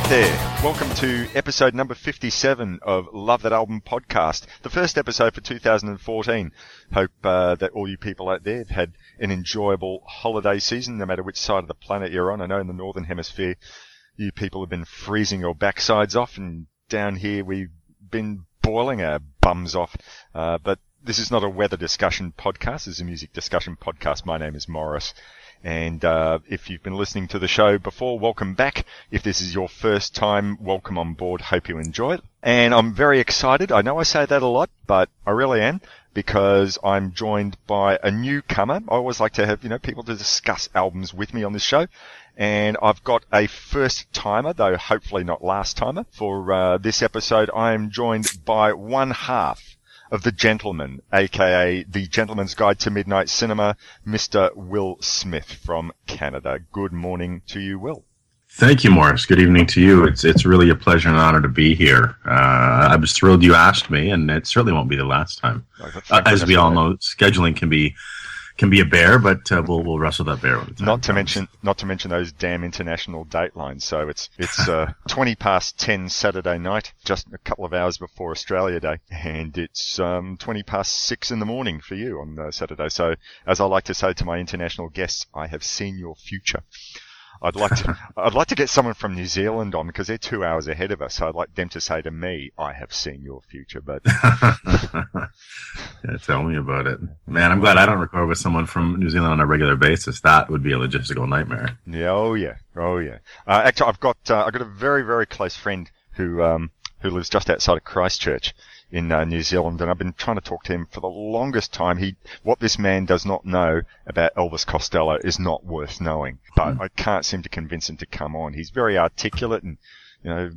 Out there. Welcome to episode number 57 of Love That Album podcast. The first episode for 2014. Hope uh, that all you people out there have had an enjoyable holiday season, no matter which side of the planet you're on. I know in the Northern Hemisphere, you people have been freezing your backsides off, and down here we've been boiling our bums off. Uh, but this is not a weather discussion podcast. This is a music discussion podcast. My name is Morris. And uh, if you've been listening to the show before, welcome back. If this is your first time, welcome on board. Hope you enjoy it. And I'm very excited. I know I say that a lot, but I really am because I'm joined by a newcomer. I always like to have, you know, people to discuss albums with me on this show. And I've got a first timer, though hopefully not last timer, for uh, this episode. I am joined by one half of The Gentleman, aka The Gentleman's Guide to Midnight Cinema, Mr. Will Smith from Canada. Good morning to you, Will. Thank you, Morris. Good evening to you. It's it's really a pleasure and honor to be here. Uh, I was thrilled you asked me, and it certainly won't be the last time. Uh, as we all know, scheduling can be can be a bear, but uh, we'll we'll wrestle that bear. Not to mention not to mention those damn international datelines. So it's it's uh, twenty past ten Saturday night, just a couple of hours before Australia Day, and it's um, twenty past six in the morning for you on uh, Saturday. So as I like to say to my international guests, I have seen your future. I'd like to, I'd like to get someone from New Zealand on because they're two hours ahead of us. So I'd like them to say to me, "I have seen your future." But yeah, tell me about it, man. I'm glad I don't record with someone from New Zealand on a regular basis. That would be a logistical nightmare. Yeah, oh yeah, oh yeah. Uh, actually, I've got uh, I've got a very very close friend who um, who lives just outside of Christchurch in uh, New Zealand, and I've been trying to talk to him for the longest time. He, what this man does not know about Elvis Costello is not worth knowing, but mm. I can't seem to convince him to come on. He's very articulate and, you know,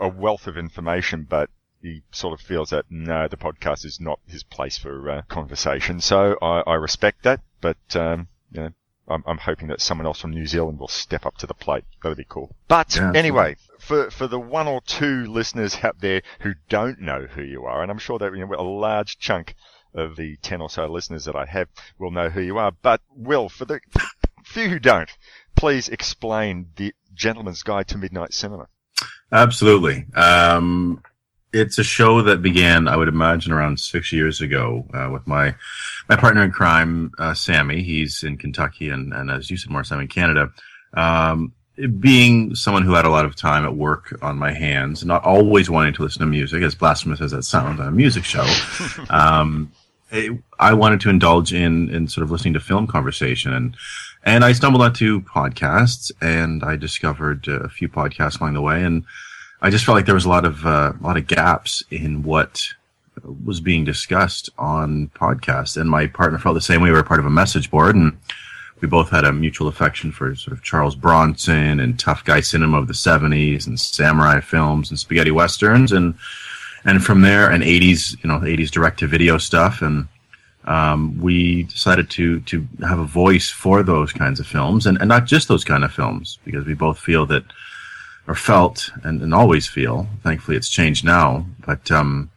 a wealth of information, but he sort of feels that no, the podcast is not his place for uh, conversation. So I, I, respect that, but um, you know, I'm, I'm, hoping that someone else from New Zealand will step up to the plate. That'd be cool. But yeah, anyway, for for the one or two listeners out there who don't know who you are, and I'm sure that you know, a large chunk of the ten or so listeners that I have will know who you are. But Will, for the few who don't, please explain the Gentleman's Guide to Midnight Cinema. Absolutely. Um, it's a show that began, I would imagine, around six years ago uh, with my my partner in crime, uh, Sammy. He's in Kentucky, and, and as you said, Morris, I'm in Canada. Um, being someone who had a lot of time at work on my hands, not always wanting to listen to music, as blasphemous as that sounds on a music show, um, it, I wanted to indulge in in sort of listening to film conversation, and and I stumbled onto podcasts, and I discovered a few podcasts along the way, and I just felt like there was a lot of uh, a lot of gaps in what was being discussed on podcasts, and my partner felt the same way. We were part of a message board, and we both had a mutual affection for sort of Charles Bronson and tough guy cinema of the 70s and samurai films and spaghetti westerns. And and from there and 80s you know 80s direct to video stuff. And um, we decided to to have a voice for those kinds of films and, and not just those kind of films because we both feel that or felt and, and always feel thankfully it's changed now but um,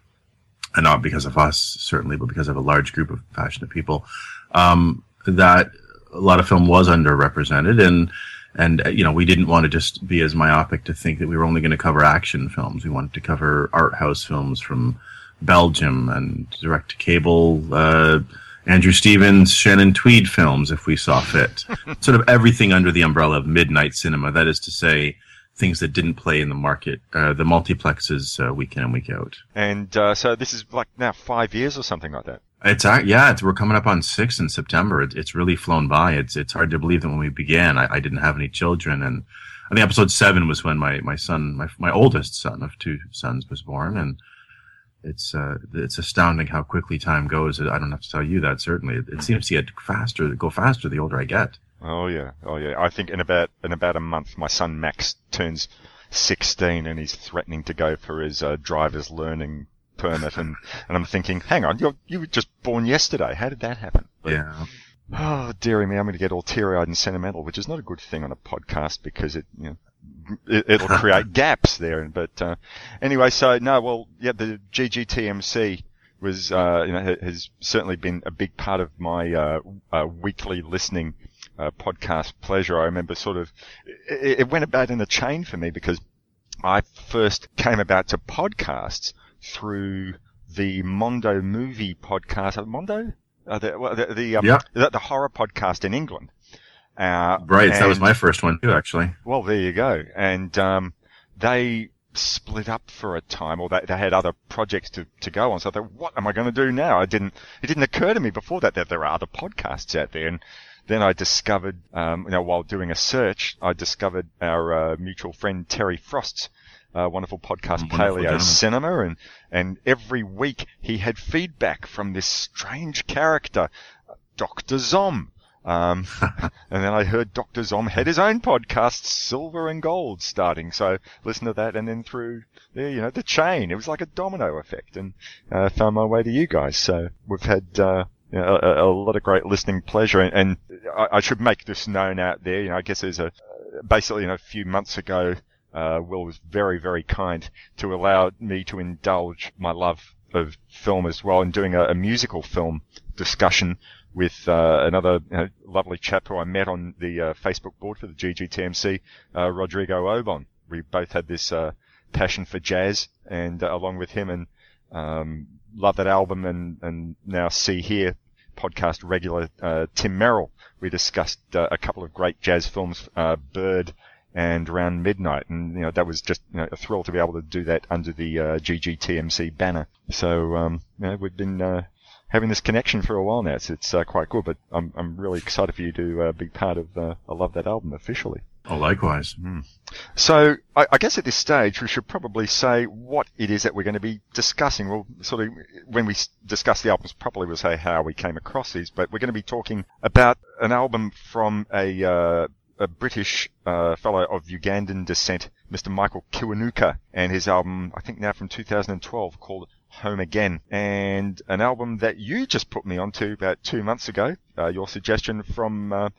and not because of us certainly but because of a large group of passionate people um, that a lot of film was underrepresented and and uh, you know we didn't want to just be as myopic to think that we were only going to cover action films we wanted to cover art house films from belgium and direct to cable uh, andrew stevens shannon tweed films if we saw fit sort of everything under the umbrella of midnight cinema that is to say things that didn't play in the market, uh, the multiplexes uh, week in and week out. And uh, so this is like now five years or something like that. It's yeah, it's, we're coming up on six in September. It, it's really flown by. It's it's hard to believe that when we began, I, I didn't have any children, and I think episode seven was when my my son, my my oldest son of two sons, was born, and it's uh, it's astounding how quickly time goes. I don't have to tell you that. Certainly, it, it seems to get faster, go faster the older I get. Oh yeah, oh yeah. I think in about in about a month, my son Max turns sixteen, and he's threatening to go for his uh, driver's learning permit, and, and I'm thinking, hang on, you you were just born yesterday. How did that happen? But, yeah. Oh, dearie me, I'm going to get all teary-eyed and sentimental, which is not a good thing on a podcast because it, you know, it, will create gaps there. But uh, anyway, so no, well, yeah, the GGTMC was, uh, you know, has certainly been a big part of my uh, uh, weekly listening uh, podcast pleasure. I remember sort of it, it went about in a chain for me because I first came about to podcasts through the Mondo movie podcast. Mondo? Uh, the, the, the, um, yeah. the, the, horror podcast in England. Uh, right. And, that was my first one too, actually. Well, there you go. And, um, they split up for a time or they, they had other projects to, to go on. So I thought, what am I going to do now? I didn't, it didn't occur to me before that that there are other podcasts out there. And then I discovered, um, you know, while doing a search, I discovered our uh, mutual friend Terry Frost's uh, wonderful podcast, wonderful Paleo gentleman. Cinema, and and every week he had feedback from this strange character, Doctor Zom. Um, and then I heard Dr. Zom had his own podcast, Silver and Gold, starting. So listen to that and then through the, you know, the chain. It was like a domino effect and, uh, found my way to you guys. So we've had, uh, you know, a, a, lot of great listening pleasure and, and I, I, should make this known out there. You know, I guess there's a, basically, you know, a few months ago, uh, Will was very, very kind to allow me to indulge my love of film as well and doing a, a musical film discussion with uh, another you know, lovely chap who I met on the uh, Facebook board for the GGTMC, uh, Rodrigo Obon. We both had this uh, passion for jazz, and uh, along with him, and um, love that album, and and now see here podcast regular Tim Merrill. We discussed a couple of great jazz films, Bird and around midnight. And, you know, that was just you know, a thrill to be able to do that under the uh, GGTMC banner. So, um, you know, we've been uh, having this connection for a while now. It's, it's uh, quite good, but I'm, I'm really excited for you to uh, be part of uh, I Love That album officially. Oh, likewise. Mm. So, I, I, guess at this stage we should probably say what it is that we're going to be discussing. Well, sort of when we discuss the albums properly, we'll say how we came across these, but we're going to be talking about an album from a uh, a British uh, fellow of Ugandan descent, Mr. Michael Kiwanuka, and his album, I think now from 2012, called Home Again, and an album that you just put me onto about two months ago. Uh, your suggestion from uh,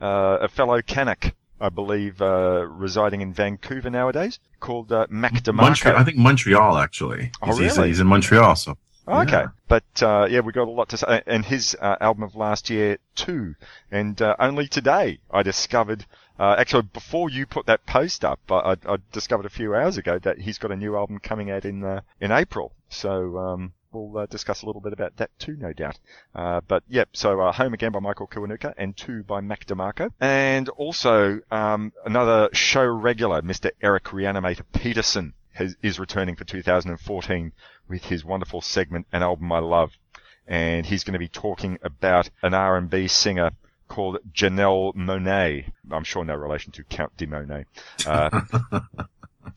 uh a fellow Canuck, I believe, uh, residing in Vancouver nowadays, called uh, Mac DeMarco. Montreal, I think Montreal actually. Oh, really? He's, he's in Montreal, so Okay, but uh, yeah, we got a lot to say. And his uh, album of last year too. And uh, only today I discovered. Uh, actually, before you put that post up, I, I, discovered a few hours ago that he's got a new album coming out in uh, in April. So um, we'll uh, discuss a little bit about that too, no doubt. Uh, but yep, so uh, Home Again by Michael Kiwanuka and Two by Mac DeMarco. And also um, another show regular, Mr. Eric Reanimator Peterson has, is returning for 2014 with his wonderful segment, An Album I Love. And he's going to be talking about an R&B singer called Janelle Monáe. I'm sure no relation to Count de Monet. Uh,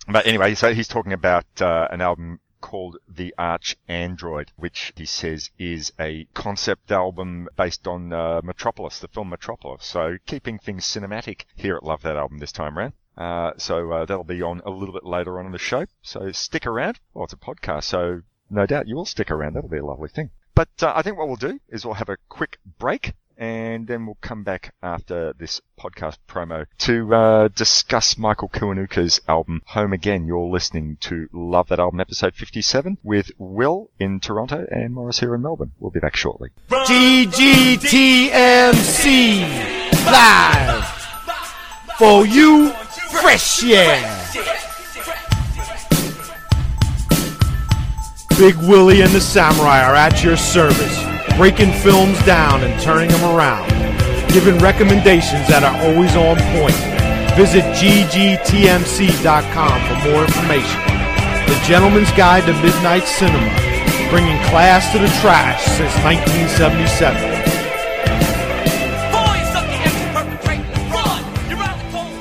but anyway, so he's talking about uh, an album called The Arch Android, which he says is a concept album based on uh, Metropolis, the film Metropolis. So keeping things cinematic here at Love That Album this time around. Uh, so uh, that'll be on a little bit later on in the show. So stick around. Well, it's a podcast, so no doubt you will stick around. That'll be a lovely thing. But uh, I think what we'll do is we'll have a quick break and then we'll come back after this podcast promo to uh, discuss Michael Kiwanuka's album Home Again. You're listening to Love That Album, episode 57, with Will in Toronto and Morris here in Melbourne. We'll be back shortly. GGTMC live for you, fresh yeah. Big Willie and the Samurai are at your service, breaking films down and turning them around, giving recommendations that are always on point. Visit ggtmc.com for more information. The Gentleman's Guide to Midnight Cinema, bringing class to the trash since 1977.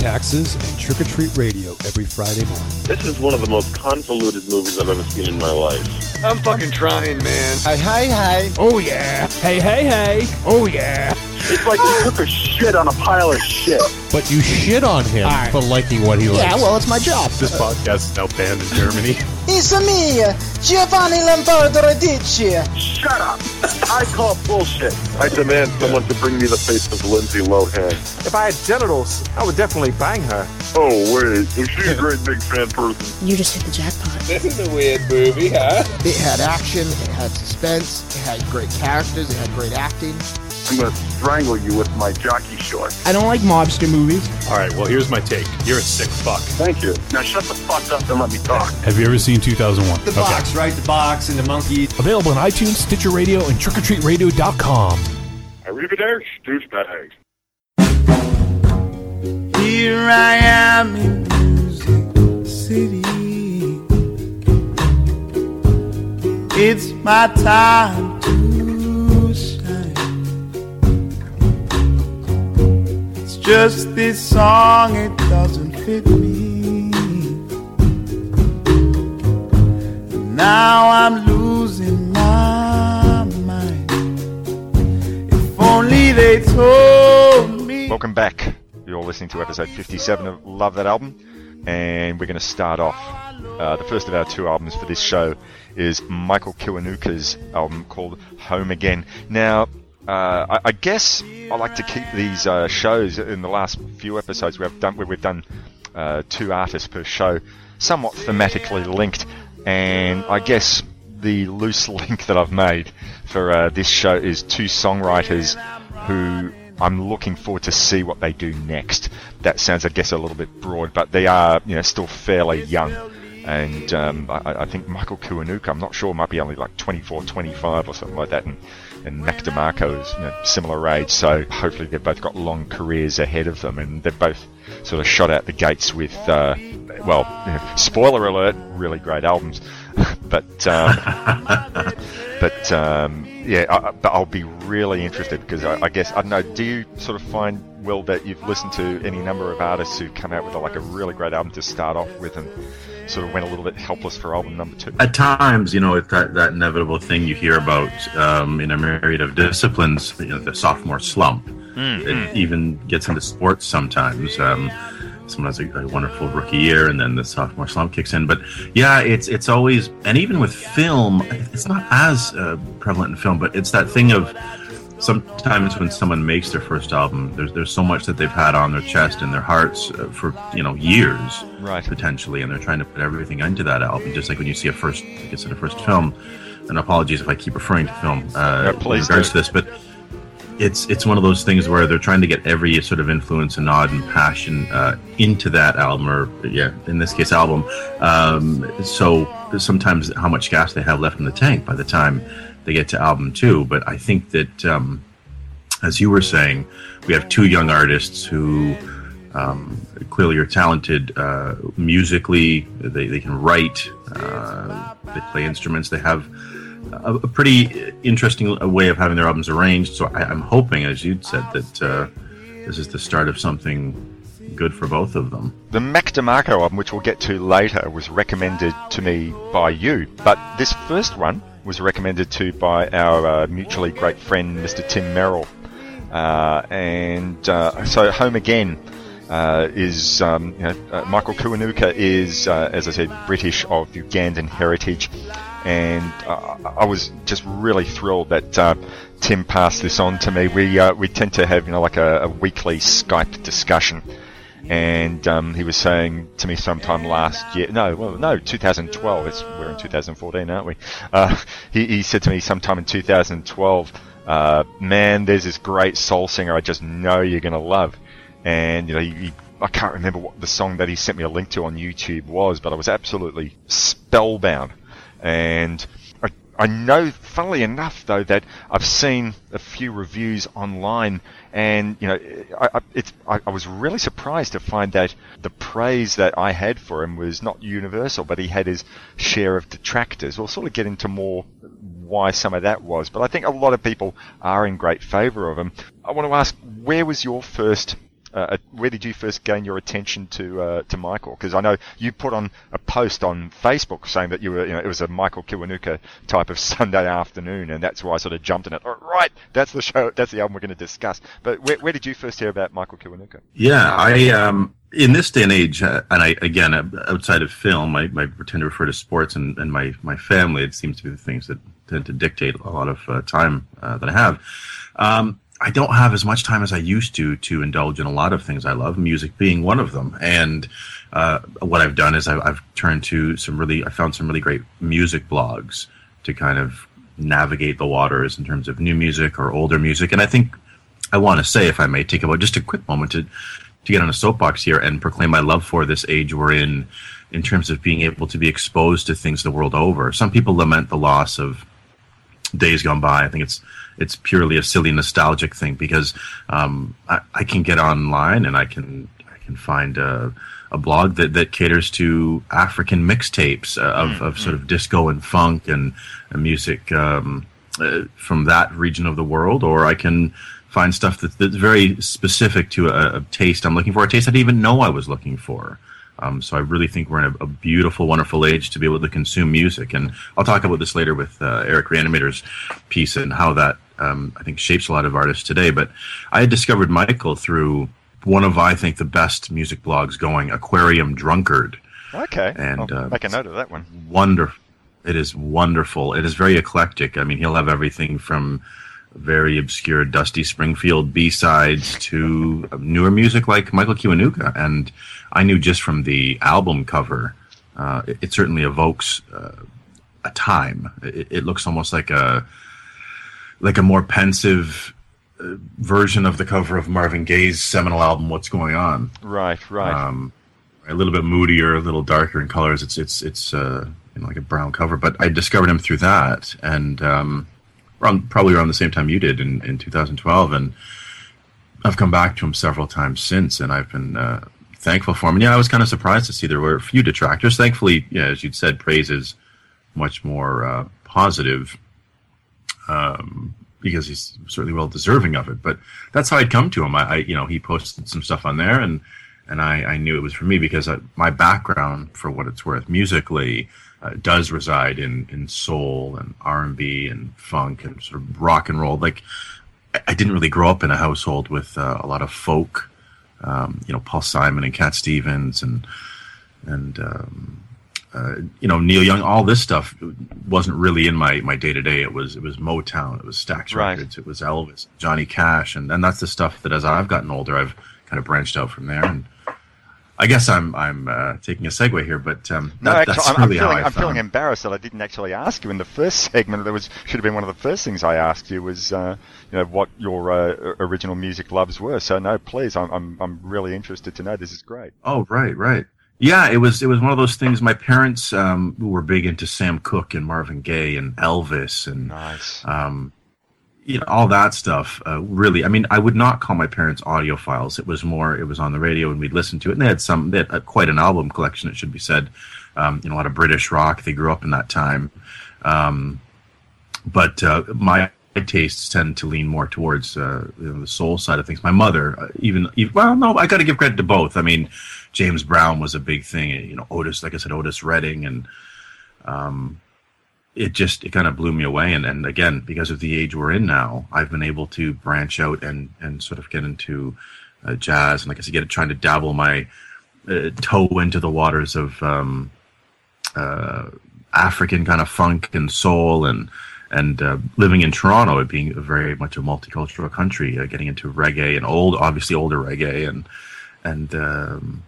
taxes, and trick or treat radio every Friday morning. This is one of the most convoluted movies I've ever seen in my life. I'm fucking trying, man. Hey, hey, hey. Oh yeah. Hey, hey, hey. Oh yeah. It's like you took a shit on a pile of shit. But you shit on him right. for liking what he likes. Yeah, well, it's my job. This podcast is now banned in Germany. It's me, Giovanni Lombardo Radici. Shut up. I call bullshit. I demand someone to bring me the face of Lindsay Lohan. If I had genitals, I would definitely bang her. Oh, wait. Is she a great big fan person? You just hit the jackpot. This is a weird movie, huh? It had action, it had suspense, it had great characters, it had great acting. I'm going to strangle you with my jockey shorts. I don't like mobster movies. All right, well, here's my take. You're a sick fuck. Thank you. Now shut the fuck up and let me talk. Have you ever seen 2001? The box, right? The box and the monkey. Available on iTunes, Stitcher Radio, and trickortreatradio.com. Arrivederci, douchebags. Here I am in Music City. It's my time just this song, it doesn't fit me. Now I'm losing my mind. If only they told me. Welcome back. You're listening to episode 57 of Love That Album, and we're going to start off. Uh, the first of our two albums for this show is Michael Kiwanuka's album called Home Again. Now, uh, I, I guess I like to keep these uh, shows in the last few episodes we've done, where we've done uh, two artists per show, somewhat thematically linked, and I guess the loose link that I've made for uh, this show is two songwriters who I'm looking forward to see what they do next. That sounds, I guess, a little bit broad, but they are, you know, still fairly young. And um, I, I think Michael Kiwanuka, I'm not sure, might be only like 24, 25 or something like that. And, and Mac DeMarco is you know, similar age, so hopefully they've both got long careers ahead of them, and they've both sort of shot out the gates with, uh, well, spoiler alert, really great albums. but um, but um, yeah, I, but I'll be really interested because I, I guess I don't know. Do you sort of find Will that you've listened to any number of artists who've come out with like a really great album to start off with and sort of went a little bit helpless for album number two? At times, you know, it's that, that inevitable thing you hear about um, in a myriad of disciplines, you know, the sophomore slump. Mm, it mm. even gets into sports sometimes. Um, someone has a, a, wonderful rookie year, and then the sophomore slump kicks in. But yeah, it's it's always, and even with film, it's not as uh, prevalent in film, but it's that thing of sometimes when someone makes their first album, there's there's so much that they've had on their chest and their hearts uh, for you know years, right? Potentially, and they're trying to put everything into that album. Just like when you see a first, gets in a first film. And apologies if I keep referring to film uh, yeah, in regards to this, but it's it's one of those things where they're trying to get every sort of influence and nod and passion uh, into that album, or yeah, in this case, album. Um, so sometimes how much gas they have left in the tank by the time they get to album two. But I think that, um, as you were saying, we have two young artists who um, clearly are talented uh, musically. They they can write. Uh, they play instruments. They have a, a pretty interesting way of having their albums arranged. So I, am hoping, as you'd said, that uh, this is the start of something good for both of them. The Mac DeMarco album, which we'll get to later, was recommended to me by you, but this first one was recommended to by our uh, mutually great friend, Mr. Tim Merrill. Uh, and uh, so, Home Again. Uh, is um, you know, uh, Michael Kiwanuka is, uh, as I said, British of Ugandan heritage, and I was just really thrilled that Tim passed this on to me. We we tend to have you know like a, a weekly Skype discussion, and um, he was saying to me sometime last year, no, well, no, 2012. It's we're in 2014, aren't we? he he said to me sometime in 2012, man, there's this great soul singer I just know you're gonna love, and you know he, he I can't remember what the song that he sent me a link to on YouTube was, but I was absolutely spellbound. And I, I know, funnily enough, though, that I've seen a few reviews online, and you know, I, I, I was really surprised to find that the praise that I had for him was not universal, but he had his share of detractors. We'll sort of get into more why some of that was, but I think a lot of people are in great favour of him. I want to ask, where was your first uh, where did you first gain your attention to uh, to Michael? Because I know you put on a post on Facebook saying that you were, you know, it was a Michael Kiwanuka type of Sunday afternoon, and that's why I sort of jumped in it. right, that's the show, that's the album we're going to discuss. But where, where did you first hear about Michael Kiwanuka? Yeah, I um, in this day and age, uh, and I again outside of film, I, I tend to refer to sports and, and my my family. It seems to be the things that tend to dictate a lot of uh, time uh, that I have. Um, I don't have as much time as I used to to indulge in a lot of things I love, music being one of them. And uh, what I've done is I've, I've, turned to some really, I found some really great music blogs to kind of navigate the waters in terms of new music or older music. And I think I want to say, if I may, take about just a quick moment to to get on a soapbox here and proclaim my love for this age we're in, in terms of being able to be exposed to things the world over. Some people lament the loss of days gone by. I think it's it's purely a silly nostalgic thing because um, I, I, can get online and I can I can find a, a blog that, that caters to African mixtapes uh, of, mm-hmm. of sort of disco and funk and, and music um, uh, from that region of the world, or I can find stuff that, that's very specific to a, a, taste I'm looking for, a taste I didn't even know I was looking for. Um, so I really think we're in a, a, beautiful, wonderful age to be able to consume music, and I'll talk about this later with uh, Eric Reanimator's piece and how that um, I think shapes a lot of artists today. But I had discovered Michael through one of I think the best music blogs going, Aquarium Drunkard. Okay, and uh, make a note of that one. Wonderful. It is wonderful. It is very eclectic. I mean, he'll have everything from very obscure Dusty Springfield B sides to newer music like Michael Kiwanuka. And I knew just from the album cover, uh, it, it, certainly evokes uh, a time. It, it, looks almost like a like a more pensive uh, version of the cover of Marvin Gaye's seminal album "What's Going On." Right, right. Um, a little bit moodier, a little darker in colors. It's it's it's uh, you know, like a brown cover. But I discovered him through that, and um, around probably around the same time you did in in 2012, and I've come back to him several times since, and I've been uh, thankful for him. And yeah, I was kind of surprised to see there were a few detractors. Thankfully, yeah, as you'd said, praise is much more uh, positive um, because he's certainly well deserving of it. But that's how I'd come to him. I, I you know, he posted some stuff on there, and and I, I knew it was for me because I, my background, for what it's worth, musically, uh, does reside in in soul and R and B and funk and sort of rock and roll. Like I didn't really grow up in a household with uh, a lot of folk. Um, you know, Paul Simon and Cat Stevens and and um, uh, you know Neil Young, all this stuff wasn't really in my my day to day. It was it was Motown, it was Stax right. Records, it was Elvis, Johnny Cash, and and that's the stuff that as I've gotten older, I've kind of branched out from there. And I guess I'm I'm uh, taking a segue here, but um, no, that, actually, I'm, really I'm, feeling, I'm feeling embarrassed that I didn't actually ask you in the first segment. That was should have been one of the first things I asked you was uh, you know what your uh, original music loves were. So no, please, I'm, I'm I'm really interested to know. This is great. Oh right, right. Yeah, it was it was one of those things. My parents um, were big into Sam Cooke and Marvin Gaye and Elvis and nice. um, you know all that stuff. Uh, really, I mean, I would not call my parents audiophiles. It was more it was on the radio and we'd listen to it. And they had some they had uh, quite an album collection. It should be said. Um, you know, a lot of British rock. They grew up in that time. Um, but uh, my tastes tend to lean more towards uh, you know, the soul side of things. My mother, uh, even, even well, no, I got to give credit to both. I mean, James Brown was a big thing. You know, Otis, like I said, Otis Redding, and um, it just it kind of blew me away. And and again, because of the age we're in now, I've been able to branch out and and sort of get into uh, jazz, and like I said, get trying to dabble my uh, toe into the waters of um, uh, African kind of funk and soul and and uh, living in Toronto, it being very much a multicultural country, uh, getting into reggae and old, obviously older reggae, and and um,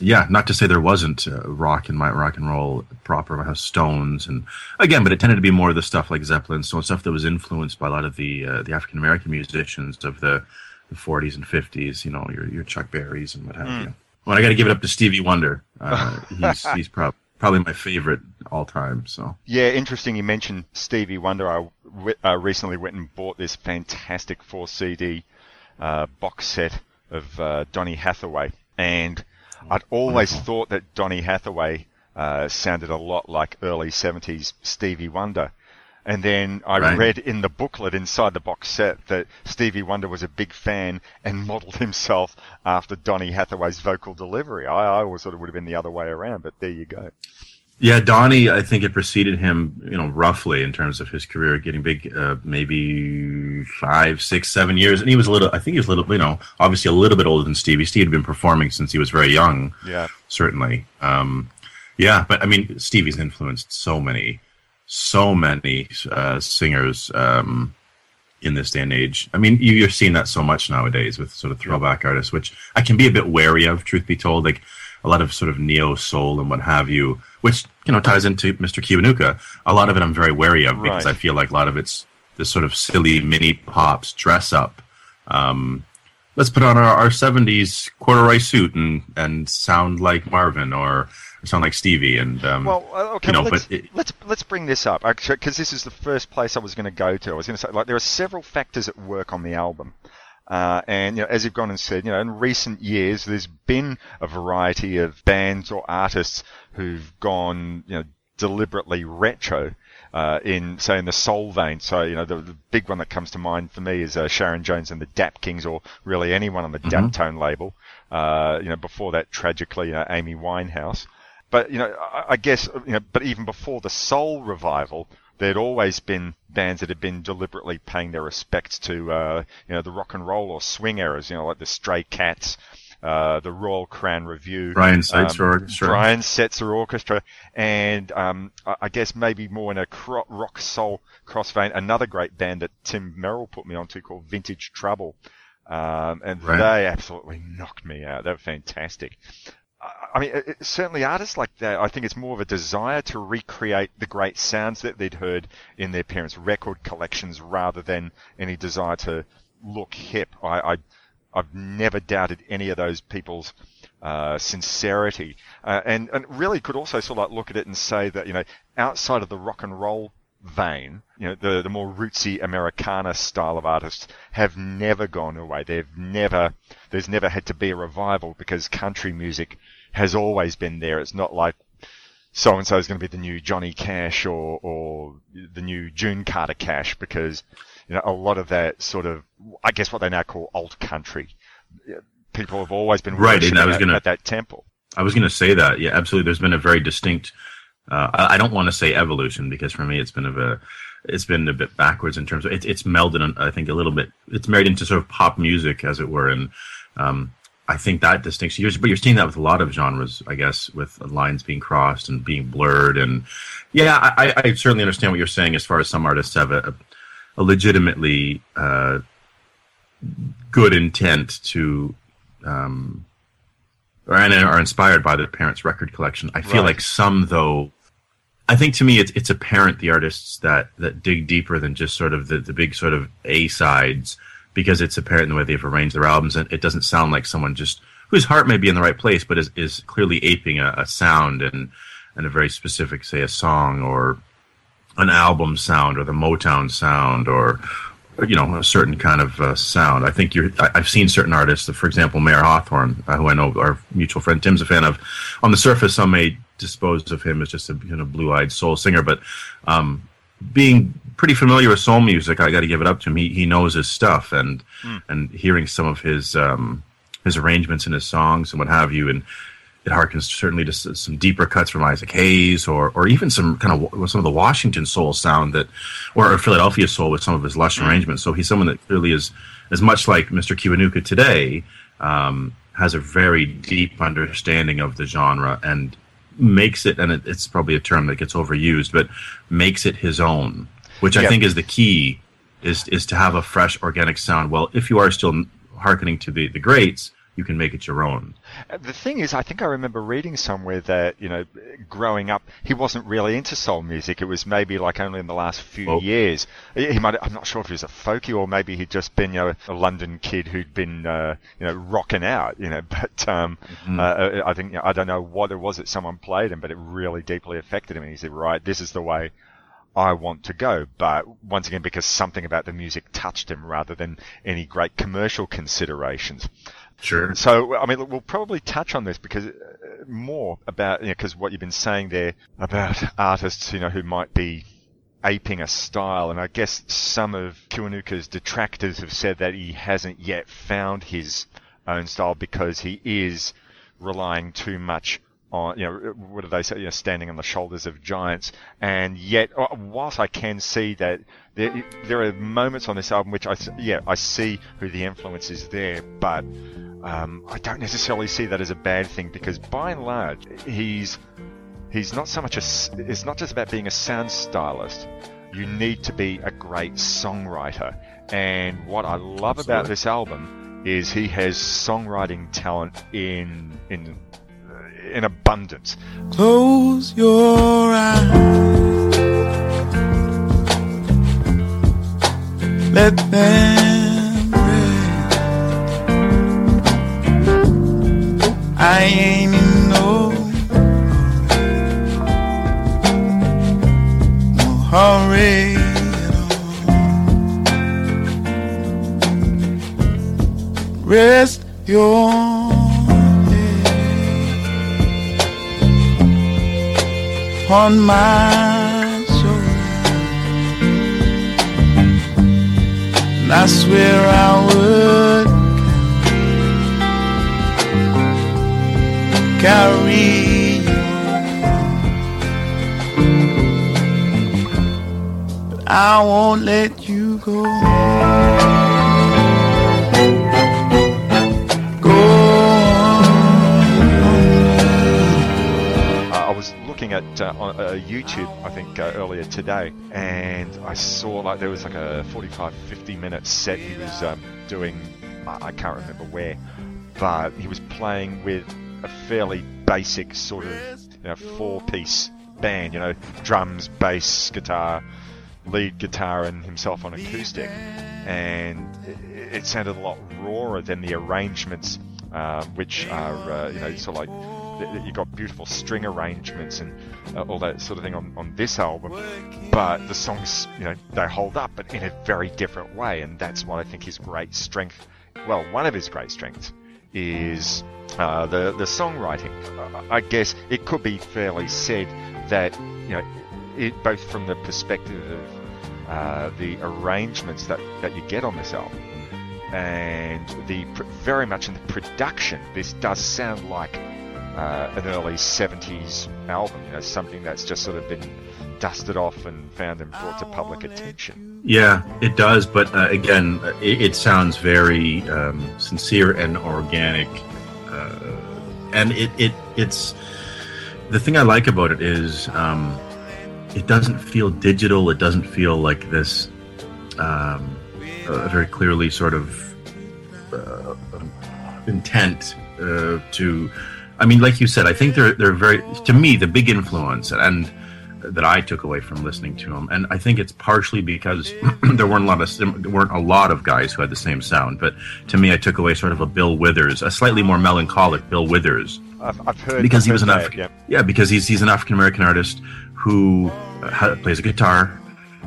yeah, not to say there wasn't uh, rock in my rock and roll proper. I have Stones, and again, but it tended to be more of the stuff like Zeppelin, so stuff that was influenced by a lot of the uh, the African American musicians of the, the 40s and 50s. You know, your your Chuck Berrys and what have mm. you. Well, I got to give it up to Stevie Wonder. Uh, he's he's prob- probably my favorite all time. So Yeah, interesting. You mentioned Stevie Wonder. I w- uh, recently went and bought this fantastic four CD uh, box set of uh, Donny Hathaway, and I'd always thought that Donny Hathaway uh, sounded a lot like early '70s Stevie Wonder. And then I Right. read in the booklet inside the box set that Stevie Wonder was a big fan and modelled himself after Donny Hathaway's vocal delivery. I, I always thought it would have been the other way around, but there you go. Yeah, Donny, I think it preceded him, you know, roughly in terms of his career getting big, uh, maybe five, six, seven years, and he was a little. I think he was a little, you know, obviously a little bit older than Stevie. Steve had been performing since he was very young. Yeah. certainly. Um, yeah, but I mean, Stevie's influenced so many, so many uh, singers um, in this day and age. I mean, you, you're seeing that so much nowadays with sort of throwback artists, which I can be a bit wary of, truth be told. Like a lot of sort of neo soul and what have you, which you know ties into Mr. Kiwanuka. A lot of it I'm very wary of because Right. I feel like a lot of it's this sort of silly mini pops dress up. Um, let's put on our, our 70s corduroy suit and, and sound like Marvin or, sound like Stevie. And, um, Well, uh, okay, you know, well, let's, but it, let's let's bring this up because this is the first place I was going to go to. I was going to say like there are several factors at work on the album. Uh, and you know, as you've gone and said, you know, in recent years, there's been a variety of bands or artists who've gone, you know, deliberately retro uh, in, say, in the soul vein. So, you know, the, the big one that comes to mind for me is uh, Sharon Jones and the Dap Kings, or really anyone on the Mhm. Daptone label. Uh, you know, before that, tragically, you know, Amy Winehouse. But you know, I, I guess you know, but even before the soul revival, there'd always been bands that had been deliberately paying their respects to uh, you know the rock and roll or swing eras. You know, like the Stray Cats, uh, the Royal Crown Revue, Brian Setzer Orchestra. Brian Setzer Orchestra, and um, I, I guess maybe more in a cro- rock soul cross vein, another great band that Tim Merrill put me onto called Vintage Trouble. Um, and Right. they absolutely knocked me out. They were fantastic. I- mean, it, certainly artists like that, I think it's more of a desire to recreate the great sounds that they'd heard in their parents' record collections rather than any desire to look hip. I, I, I've never doubted any of those people's uh, sincerity, uh, and and really could also sort of look at it and say that you know outside of the rock and roll vein, you know the the more rootsy Americana style of artists have never gone away. They've never there's never had to be a revival because country music has always been there. It's not like so and so is going to be the new Johnny Cash or or the new June Carter Cash because you know a lot of that sort of I guess what they now call alt country. People have always been Right, and I was at, gonna- at that temple. I was going to say that. Yeah, absolutely. There's been a very distinct. Uh, I I don't want to say evolution because for me it's been of a, it's been a bit backwards in terms of it, it's melded. in, I think a little bit. It's married into sort of pop music, as it were, and um, I think that distinction. You're, but you're seeing that with a lot of genres, I guess, with lines being crossed and being blurred. And yeah, I, I- certainly understand what you're saying as far as some artists have a, a legitimately uh, good intent to um, or and are inspired by their parents' record collection. I feel Right. like some though. I think to me it's it's apparent the artists that that dig deeper than just sort of the, the big sort of A sides because it's apparent in the way they've arranged their albums and it doesn't sound like someone just whose heart may be in the right place but is, is clearly aping a, a sound and and a very specific say a song or an album sound or the Motown sound or you know a certain kind of uh, sound. I think you're. I, I've seen certain artists, for example, Mayer Hawthorne, uh, who I know our mutual friend Tim's a fan of. On the surface, some may dispose of him as just a you know blue-eyed soul singer, but um, being pretty familiar with soul music, I got to give it up to him. He he knows his stuff, and Hmm. and hearing some of his um, his arrangements and his songs and what have you, and it harkens certainly to some deeper cuts from Isaac Hayes, or or even some kind of some of the Washington soul sound that, or, or Philadelphia soul with some of his lush arrangements. So he's someone that clearly is as much like Mr. Kiwanuka today, um, has a very deep understanding of the genre and makes it, and it, it's probably a term that gets overused, but makes it his own, which I Yeah. think is the key, is is to have a fresh organic sound. Well, if you are still hearkening to the the greats, you can make it your own. Uh, The thing is, I think I remember reading somewhere that you know, growing up, he wasn't really into soul music. It was maybe like only in the last few Oh. years. He might. I'm not sure if he was a folkie or maybe he'd just been you know a London kid who'd been uh, you know rocking out. You know, but um, Mhm. uh, I think I don't know what it was that someone played him, but it really deeply affected him. And he said, right, this is the way. I want to go, but once again, because something about the music touched him rather than any great commercial considerations. Sure. So, I mean, we'll probably touch on this because uh, more about, you know, because what you've been saying there about artists, you know, who might be aping a style, and I guess some of Kiwanuka's detractors have said that he hasn't yet found his own style because he is relying too much on, you know, what do they say, you know, standing on the shoulders of giants. And yet, uh, whilst I can see that there, there are moments on this album which I, yeah, I see who the influence is there, but um, I don't necessarily see that as a bad thing because by and large, he's he's not so much a. It's not just about being a sound stylist. You need to be a great songwriter, and what I love about this album is he has songwriting talent in in in abundance. Close your eyes. Let them rest. I ain't in no no hurry. Rest your on my shoulder. And I swear I would carry you. But I won't let you go. Uh, at uh, on, uh, YouTube, I think, uh, earlier today, and I saw like there was like a 45, 50 minute set he was um, doing. I, I can't remember where, but he was playing with a fairly basic sort of you know four piece band. You know, drums, bass, guitar, lead guitar, and himself on acoustic, and it, it sounded a lot rawer than the arrangements, uh, which are uh, you know sort of like th- th- you got beautiful string arrangements and uh, all that sort of thing on, on this album, but the songs, you know, they hold up, but in a very different way, and that's what I think his great strength. Well, one of his great strengths is uh, the the songwriting. I guess it could be fairly said that you know, it, both from the perspective of uh, the arrangements that, that you get on this album and the very much in the production. This does sound like uh, an early 70s album, you know, something that's just sort of been dusted off and found and brought to public attention. Yeah, it does. But uh, again, uh, it, it sounds very um, sincere and organic, uh, and it, it it's the thing I like about it is um, it doesn't feel digital. It doesn't feel like this um, very clearly sort of uh, intent uh, to. I mean, like you said, I think they're they're very to me the big influence and that I took away from listening to him, and I think it's partially because there weren't a lot of there weren't a lot of guys who had the same sound. But to me, I took away sort of a Bill Withers, a slightly more melancholic Bill Withers, I've, I've heard because he I've was an African. yeah. Yeah, because he's he's an African American artist who uh, ha- plays a guitar,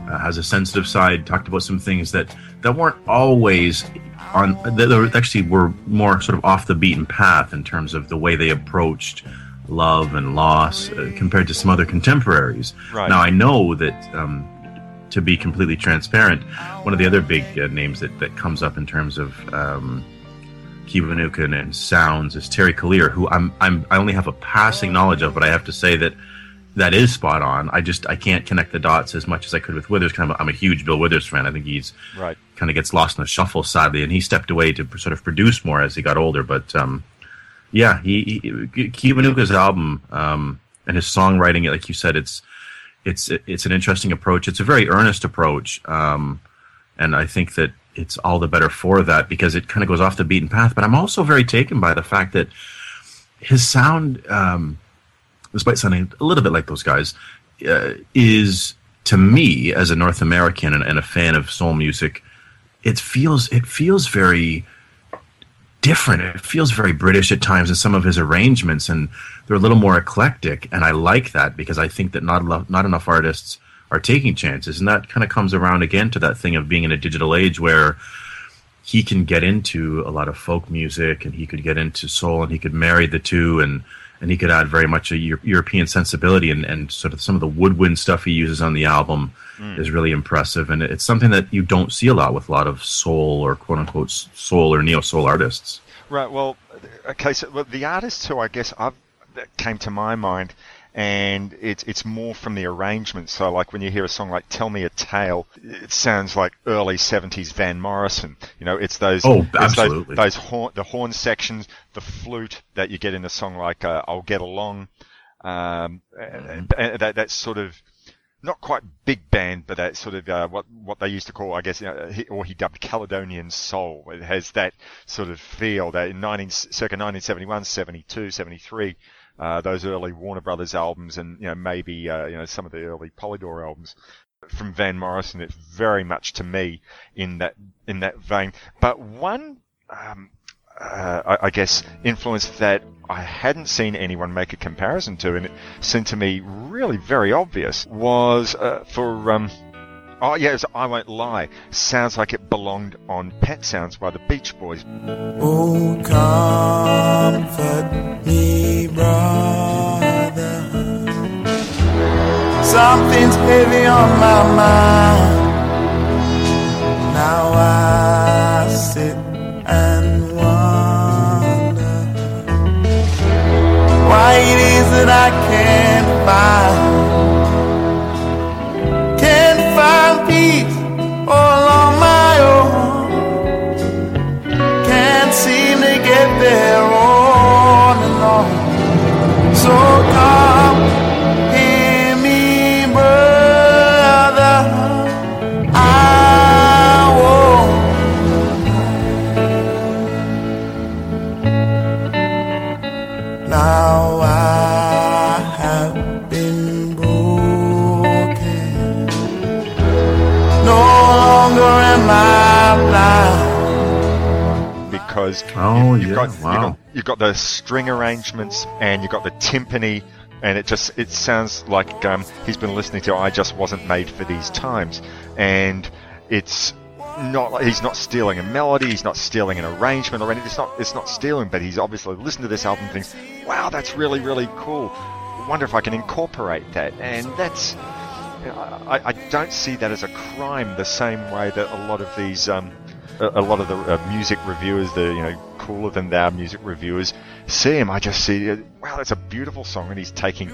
uh, has a sensitive side. Talked about some things that that weren't always on. That actually were more sort of off the beaten path in terms of the way they approached love and loss uh, compared to some other contemporaries. Right. Now I know that. Um, to be completely transparent, one of the other big uh, names that, that comes up in terms of um, and, sounds is Terry Callier, who I'm I'm I only have a passing knowledge of, but I have to say that that is spot on. I just I can't connect the dots as much as I could with Withers. Kind of, I'm a huge Bill Withers fan. I think he's Right. Kind of gets lost in the shuffle, sadly, and he stepped away to sort of produce more as he got older. But um, yeah, he, he Kiwanuka's album um, and his songwriting, like you said, it's it's it's an interesting approach. It's a very earnest approach, um, and I think that it's all the better for that because it kind of goes off the beaten path. But I'm also very taken by the fact that his sound, um, despite sounding a little bit like those guys, uh, is to me as a North American and, and, a fan of soul music, it feels it feels very different. It feels very British at times in some of his arrangements, and they're a little more eclectic. And I like that because I think that not enough, not enough artists are taking chances, and that kind of comes around again to that thing of being in a digital age where he can get into a lot of folk music and he could get into soul and he could marry the two and and he could add very much a European sensibility and, and sort of some of the woodwind stuff he uses on the album mm. is really impressive and it's something that you don't see a lot with a lot of soul or quote unquote soul or neo soul artists. Right. Well, okay. So the artists who I guess I've, that came to my mind and it's it's more from the arrangement. So like when you hear a song like "Tell Me a Tale," it sounds like early '70s Van Morrison. You know, it's those oh absolutely those, those horn, the horn sections, the flute that you get in a song like uh, "I'll Get Along," um, and, and that that sort of not quite big band, but that sort of uh, what what they used to call, I guess, you know, he, or he dubbed Caledonian soul. It has that sort of feel that in 19, circa 1971, 72, 73, uh, those early Warner Brothers albums, and you know maybe uh, you know some of the early Polydor albums from Van Morrison. It's very much to me in that in that vein. But one, um, uh, I, I, guess, influence that I hadn't seen anyone make a comparison to, and it seemed to me really very obvious, was uh, for. Um, Oh yes, I won't lie. Sounds like it belonged on Pet Sounds by the Beach Boys. Oh, comfort me, brother. Something's heavy on my mind. Now I sit and wonder why it is that I can't find oh, you, have yeah, got, wow. you've, got, you've got the string arrangements and you've got the timpani and it just it sounds like um, he's been listening to I just wasn't made for these times. And it's not he's not stealing a melody he's not stealing an arrangement or anything. It's not it's not stealing but he's obviously listened to this album and thinks wow that's really really cool. Wonder if I can incorporate that. And that's I, I, don't see that as a crime the same way that a lot of these, um, a, lot of the uh, music reviewers, the you know cooler than thou music reviewers, see him. I just see, uh, wow, that's a beautiful song, and he's taking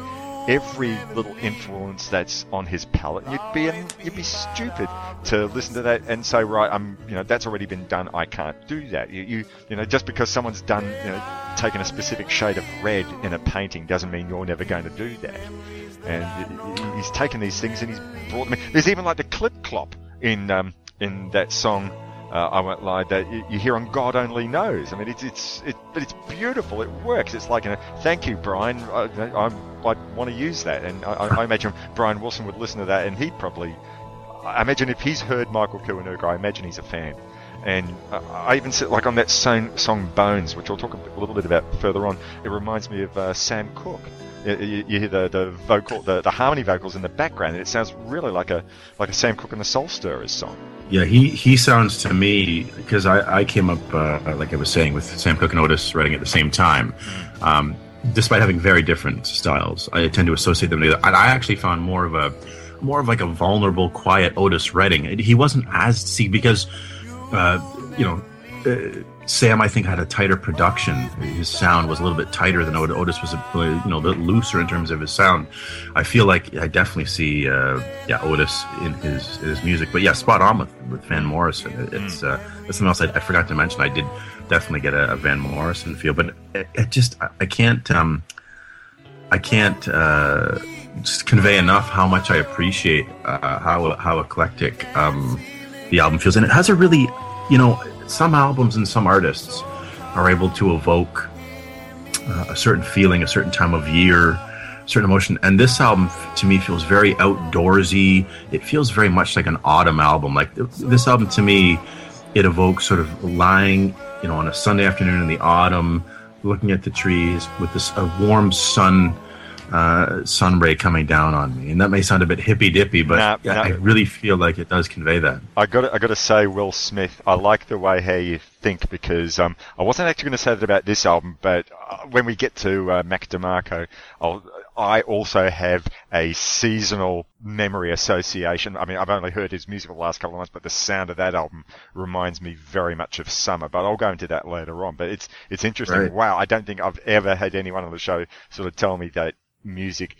every little influence that's on his palette. You'd be you'd be stupid to listen to that and say, right, I'm you know that's already been done. I can't do that. You you, you know just because someone's done you know taken a specific shade of red in a painting doesn't mean you're never going to do that and he's taken these things and he's brought them. In. There's even like the clip clop in um, in that song. Uh, I won't lie that you, you, hear on God Only Knows. I mean, it's it's it, but it's beautiful. It works. It's like, know, thank you, Brian. I, I, I want to use that, and I, I, imagine Brian Wilson would listen to that, and he'd probably. I imagine if he's heard Michael Kiwanuka, I imagine he's a fan. And I even said, like on that same song Bones, which I'll talk a little bit about further on, it reminds me of uh, Sam Cooke you, you, hear the, the vocal, the, the harmony vocals in the background, and it sounds really like a like a Sam Cooke and the Soul Stirrers song. Yeah, he he sounds to me because I, I came up uh, like I was saying with Sam Cooke and Otis Redding at the same time. Mm. Um, despite having very different styles, I tend to associate them together. And I actually found more of a more of like a vulnerable, quiet Otis Redding. He wasn't as see because uh, you know. Uh, Sam, I think, had a tighter production. His sound was a little bit tighter than Otis. Otis was, a, you know, a bit looser in terms of his sound. I feel like I definitely see, uh, yeah, Otis in his in his music. But yeah, spot on with, with Van Morrison. It's uh, that's something else I, I, forgot to mention. I did definitely get a, a Van Morrison feel, but it, it just I, I, can't um, I can't uh, just convey enough how much I appreciate uh, how how eclectic um, the album feels, and it has a really you know, some albums and some artists are able to evoke uh, a certain feeling, a certain time of year, a certain emotion. And this album, to me, feels very outdoorsy. It feels very much like an autumn album. Like th- this album, to me, it evokes sort of lying, you know, on a Sunday afternoon in the autumn, looking at the trees with this a warm sun. Uh, sun ray coming down on me, and that may sound a bit hippy dippy, but Nah, I- nah. I really feel like it does convey that. I got I got to say, Will Smith, I like the way how you think because um, I wasn't actually going to say that about this album, but uh, when we get to uh, Mac DeMarco, I'll, I also have a seasonal memory association. I mean, I've only heard his music for the last couple of months, but the sound of that album reminds me very much of summer. But I'll go into that later on. But it's it's interesting. Right. Wow, I don't think I've ever had anyone on the show sort of tell me that music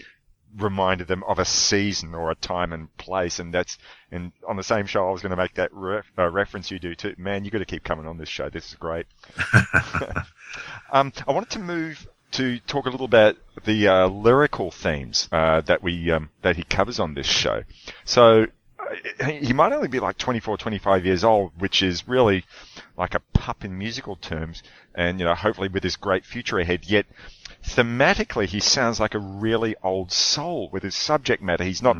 reminded them of a season or a time and place. And that's, and on the same show, I was going to make that ref, uh, reference you do too. Man, you got to keep coming on this show. This is great. um, I wanted to move to talk a little about the uh, lyrical themes uh, that we um, that he covers on this show. So uh, he he might only be like 24, 25 years old, which is really like a pup in musical terms, and you know, hopefully with this great future ahead. Yet thematically, he sounds like a really old soul with his subject matter. He's not,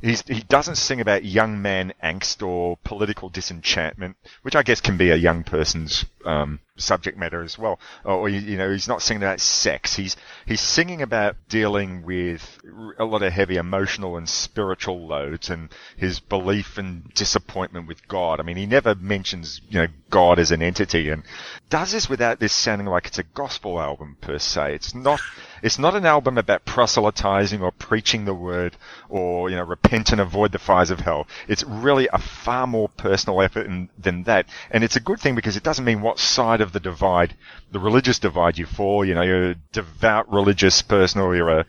he's, he doesn't sing about young man angst or political disenchantment, which I guess can be a young person's, um, subject matter as well. Oh, or, you know, he's not singing about sex. He's, he's singing about dealing with a lot of heavy emotional and spiritual loads and his belief and disappointment with God. I mean, he never mentions, you know, God as an entity and does this without this sounding like it's a gospel album per se. It's not, it's not an album about proselytizing or preaching the word or, you know, repent and avoid the fires of hell. It's really a far more personal effort in, than that. And it's a good thing because it doesn't mean what side of the divide, the religious divide you fall, you know, you're a devout religious person or you're a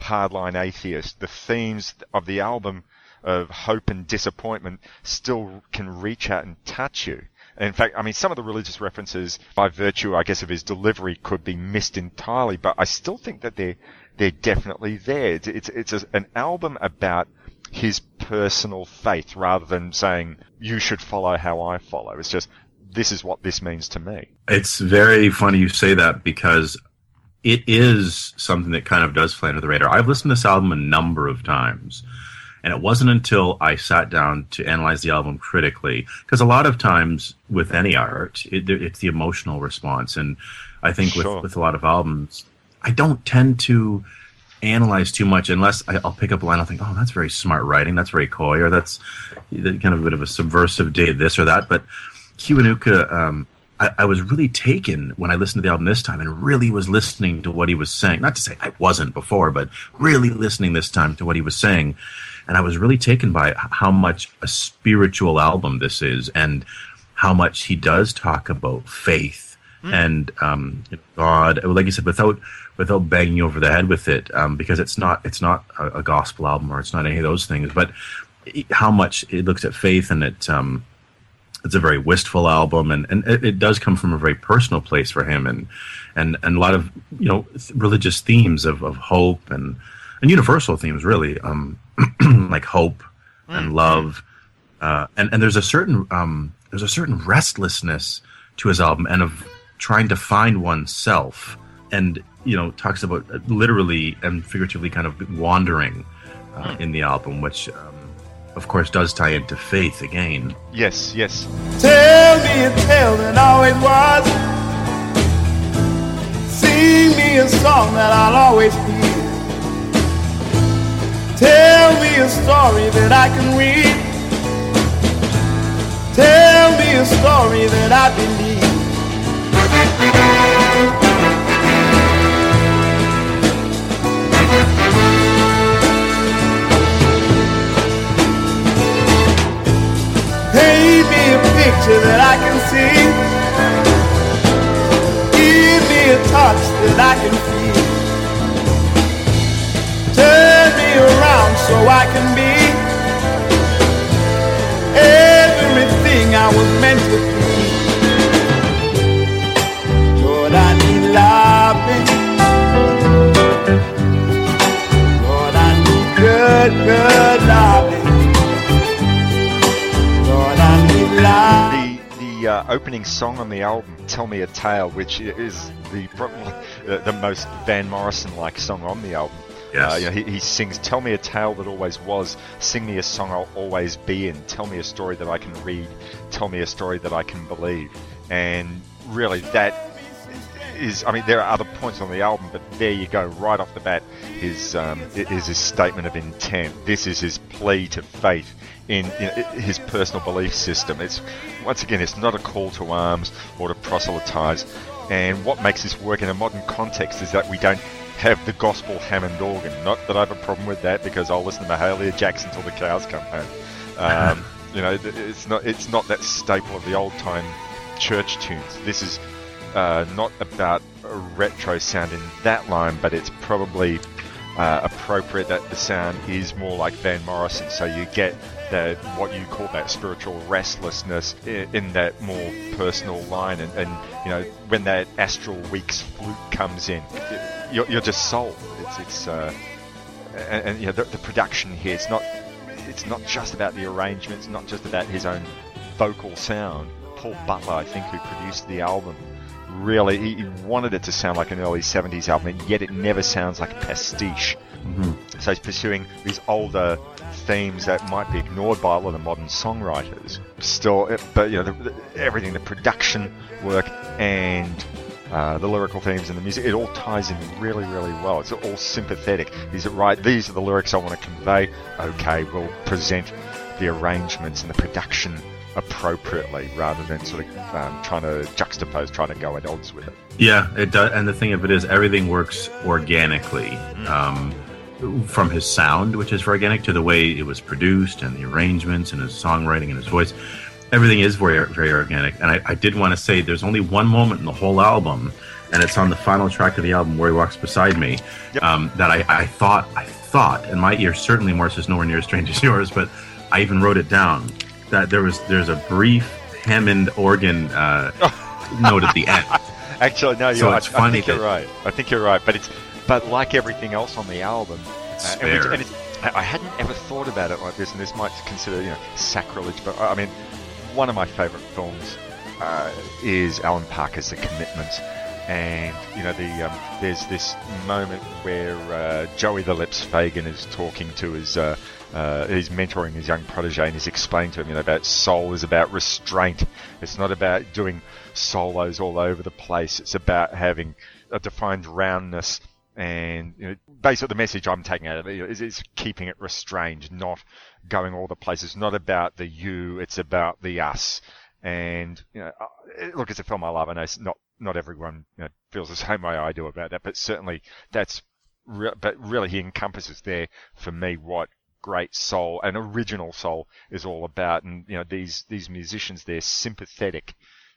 hardline atheist. The themes of the album of hope and disappointment still can reach out and touch you. In fact, I mean, some of the religious references, by virtue, I guess, of his delivery, could be missed entirely. But I still think that they're they're definitely there. It's it's, it's a, an album about his personal faith, rather than saying you should follow how I follow. It's just this is what this means to me. It's very funny you say that because it is something that kind of does fly under the radar. I've listened to this album a number of times, and it wasn't until I sat down to analyze the album critically, because a lot of times with any art, it, it's the emotional response, and I think Sure. with with a lot of albums, I don't tend to analyze too much unless I, I'll pick up a line. And I'll think, oh, that's very smart writing. That's very coy, or that's kind of a bit of a subversive day, this or that. But Kiwanuka, um, I, I was really taken when I listened to the album this time and really was listening to what he was saying. Not to say I wasn't before, but really listening this time to what he was saying. And I was really taken by how much a spiritual album this is and how much he does talk about faith and um, God, like you said, without without banging you over the head with it, um, because it's not it's not a, a gospel album or it's not any of those things. But how much it looks at faith and it um, it's a very wistful album, and, and it, it does come from a very personal place for him, and and and a lot of you know religious themes of, of hope and and universal themes really, um, like hope and love, uh, and and there's a certain um, there's a certain restlessness to his album, and of trying to find oneself, and you know talks about uh, literally and figuratively kind of wandering uh, in the album, which. Um, of course, does tie into faith again. Yes, yes. Tell me a tale that always was. Sing me a song that I'll always hear. Tell me a story that I can read. Tell me a story that I believe. Picture that I can see. Give me a touch that I can feel. Turn me around so I can be everything I was meant to be. Lord, I need loving. Lord, I need good, good love. The uh, uh, opening song on the album, "Tell Me a Tale," which is the probably the, the most Van Morrison-like song on the album. Yes. Uh, you know, he, he sings, "Tell me a tale that always was. Sing me a song I'll always be in. Tell me a story that I can read. Tell me a story that I can believe." And really, that is, I mean, there are other points on the album, but there you go, right off the bat, his um, is his statement of intent. This is his plea to faith in, in his personal belief system. It's once again, it's not a call to arms or to proselytize. And what makes this work in a modern context is that we don't have the gospel Hammond organ. Not that I have a problem with that because I'll listen to Mahalia Jackson till the cows come home. Um, you know, it's not it's not that staple of the old time church tunes. This is uh, not about a retro sound in that line, but it's probably uh, appropriate that the sound is more like Van Morrison. So you get what you call that spiritual restlessness in, that more personal line, and, and, you know when that Astral Weeks flute comes in, you're, you're just sold. It's it's uh, and, and, you know the, the production here. It's not it's not just about the arrangements, not just about his own vocal sound. Paul Butler, I think, who produced the album, really he, he wanted it to sound like an early 70s album, and yet it never sounds like a pastiche. Mm-hmm. So he's pursuing these older themes that might be ignored by a lot of modern songwriters. Still, it- but you know, the, the, everything, the production work and uh, the lyrical themes and the music, it all ties in really, really well. It's all sympathetic. Is it right? These are the lyrics I want to convey. Okay, we'll present the arrangements and the production appropriately rather than sort of um, trying to juxtapose, trying to go at odds with it. Yeah, it does. And the thing of it is, everything works organically. Um, from his sound, which is organic, to the way it was produced and the arrangements and his songwriting and his voice. Everything is very, very organic. And I, I did want to say there's only one moment in the whole album, and it's on the final track of the album where he walks beside me, um, that I, I thought, I thought, and my ear certainly Morris is nowhere near as strange as yours, but I even wrote it down that there was there's a brief Hammond organ uh, note at the end. Actually, no, you're So I funny think you're right. I think you're right. But it's but like everything else on the album, uh, and which- and I hadn't ever thought about it like this, and this might consider you know sacrilege, but I mean, one of my favourite films uh, is Alan Parker's The Commitment, and you know the um, there's this moment where uh, Joey the Lips Fagan is talking to his. Uh, uh, he's mentoring his young protege and he's explaining to him, you know, about soul is about restraint. It's not about doing solos all over the place. It's about having a defined roundness and you know, basically the message I'm taking out of it is, is keeping it restrained, not going all the places. Not about the you, it's about the us. And you know, uh, look, it's a film I love. I know it's not not everyone you know, feels the same way I do about that, but certainly that's. Re- but really, he encompasses there for me what great soul and original soul is all about. And you know, these these musicians, they're sympathetic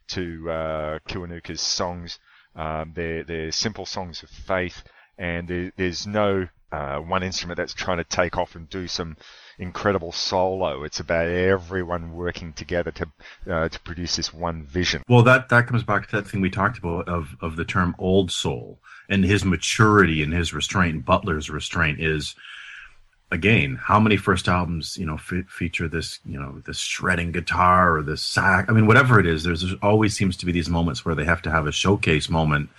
to uh, Kiwanuka's songs. Um, they're they're simple songs of faith, and there, there's no uh, one instrument that's trying to take off and do some incredible solo. It's about everyone working together to uh, to produce this one vision. Well, that that comes back to that thing we talked about of of the term old soul and his maturity and his restraint. Butler's restraint is again how many first albums you know fe- feature this you know this shredding guitar or this sax. I mean, whatever it is, there's, there's always seems to be these moments where they have to have a showcase moment.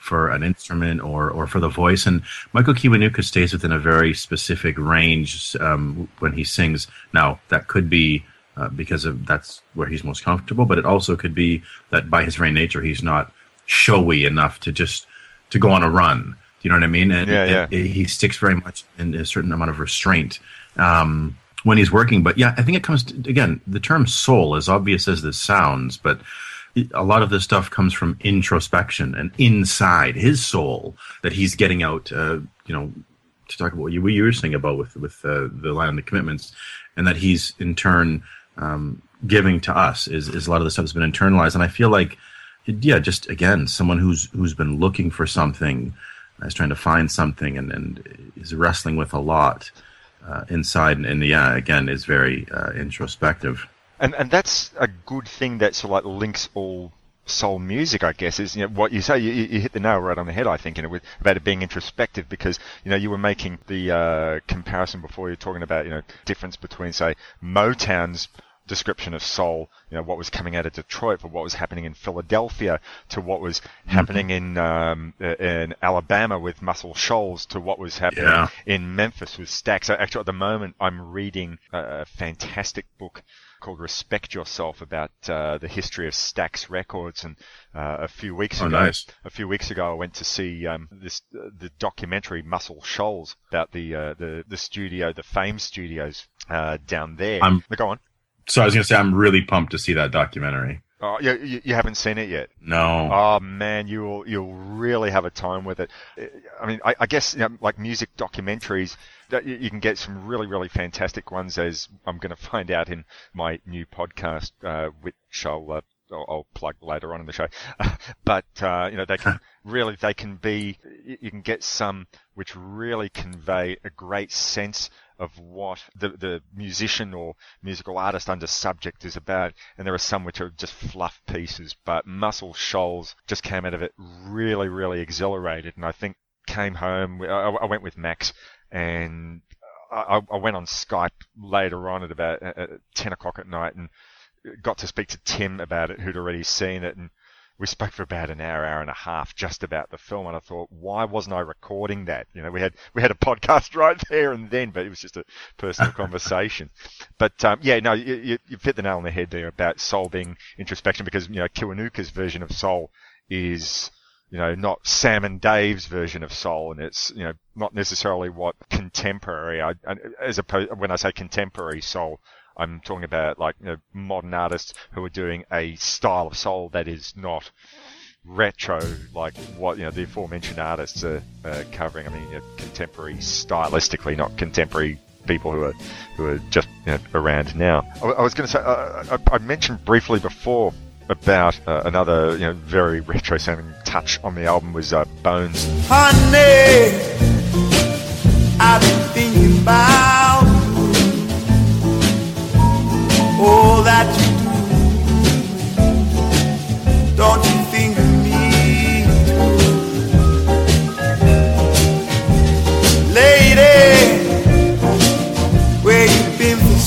For an instrument or, or for the voice, and Michael Kiwanuka stays within a very specific range um, when he sings. Now that could be uh, because of that's where he's most comfortable, but it also could be that by his very nature he's not showy enough to just to go on a run. Do you know what I mean? And, Yeah, yeah. and he sticks very much in a certain amount of restraint um, when he's working. But yeah, I think it comes to, again. The term soul, as obvious as this sounds, but a lot of this stuff comes from introspection and inside his soul that he's getting out. Uh, you know, to talk about what you, what you were saying about with with uh, the line on the commitments, and that he's in turn um, giving to us is is a lot of the stuff that's been internalized. And I feel like, yeah, just again, someone who's who's been looking for something, uh, is trying to find something, and and is wrestling with a lot uh, inside, and, and yeah, again, is very uh, introspective. And and that's a good thing that sort of like links all soul music, I guess, is you know what you say. You, you hit the nail right on the head, I think, in it with about it being introspective because you know you were making the uh, comparison before. You're talking about you know difference between say Motown's description of soul, you know, what was coming out of Detroit, from what was happening in Philadelphia, to what was happening in um, in Alabama with Muscle Shoals, to what was happening Yeah. in Memphis with Stax. So actually, at the moment, I'm reading a fantastic book called Respect Yourself about uh, the history of Stax Records. And uh, a few weeks Oh, ago, nice. a few weeks ago, I went to see um, this uh, the documentary Muscle Shoals about the uh, the the studio, the Fame Studios uh, down there. I'm- Go on. So I was going to say, I'm really pumped to see that documentary. Oh, you, you, you haven't seen it yet? No. Oh man, you will you'll really have a time with it. I mean, I, I guess you know, like music documentaries, you, you can get some really really fantastic ones. As I'm going to find out in my new podcast, uh, which I'll, uh, I'll I'll plug later on in the show. but uh, you know, they can really they can be. You can get some which really convey a great sense of what the, the musician or musical artist under subject is about. And there are some which are just fluff pieces, but Muscle Shoals just came out of it really, really exhilarated. And I think came home, I, I went with Max and I, I went on Skype later on at about uh, 10 o'clock at night and got to speak to Tim about it, who'd already seen it. And we spoke for about an hour, hour and a half just about the film, and I thought, why wasn't I recording that? You know, we had we had a podcast right there and then, but it was just a personal conversation. But um, yeah, no, you, you, you hit the nail on the head there about soul being introspection, because you know Kiwanuka's version of soul is you know not Sam and Dave's version of soul, and it's you know not necessarily what contemporary. I, as opposed when I say contemporary soul. I'm talking about like you know, modern artists who are doing a style of soul that is not retro like what you know the aforementioned artists are covering. I mean, you know, contemporary stylistically, not contemporary people who are who are just you know, around now. I, I was going to say uh, I, I mentioned briefly before about uh, another you know very retro sounding touch on the album was uh, Bones. Honey,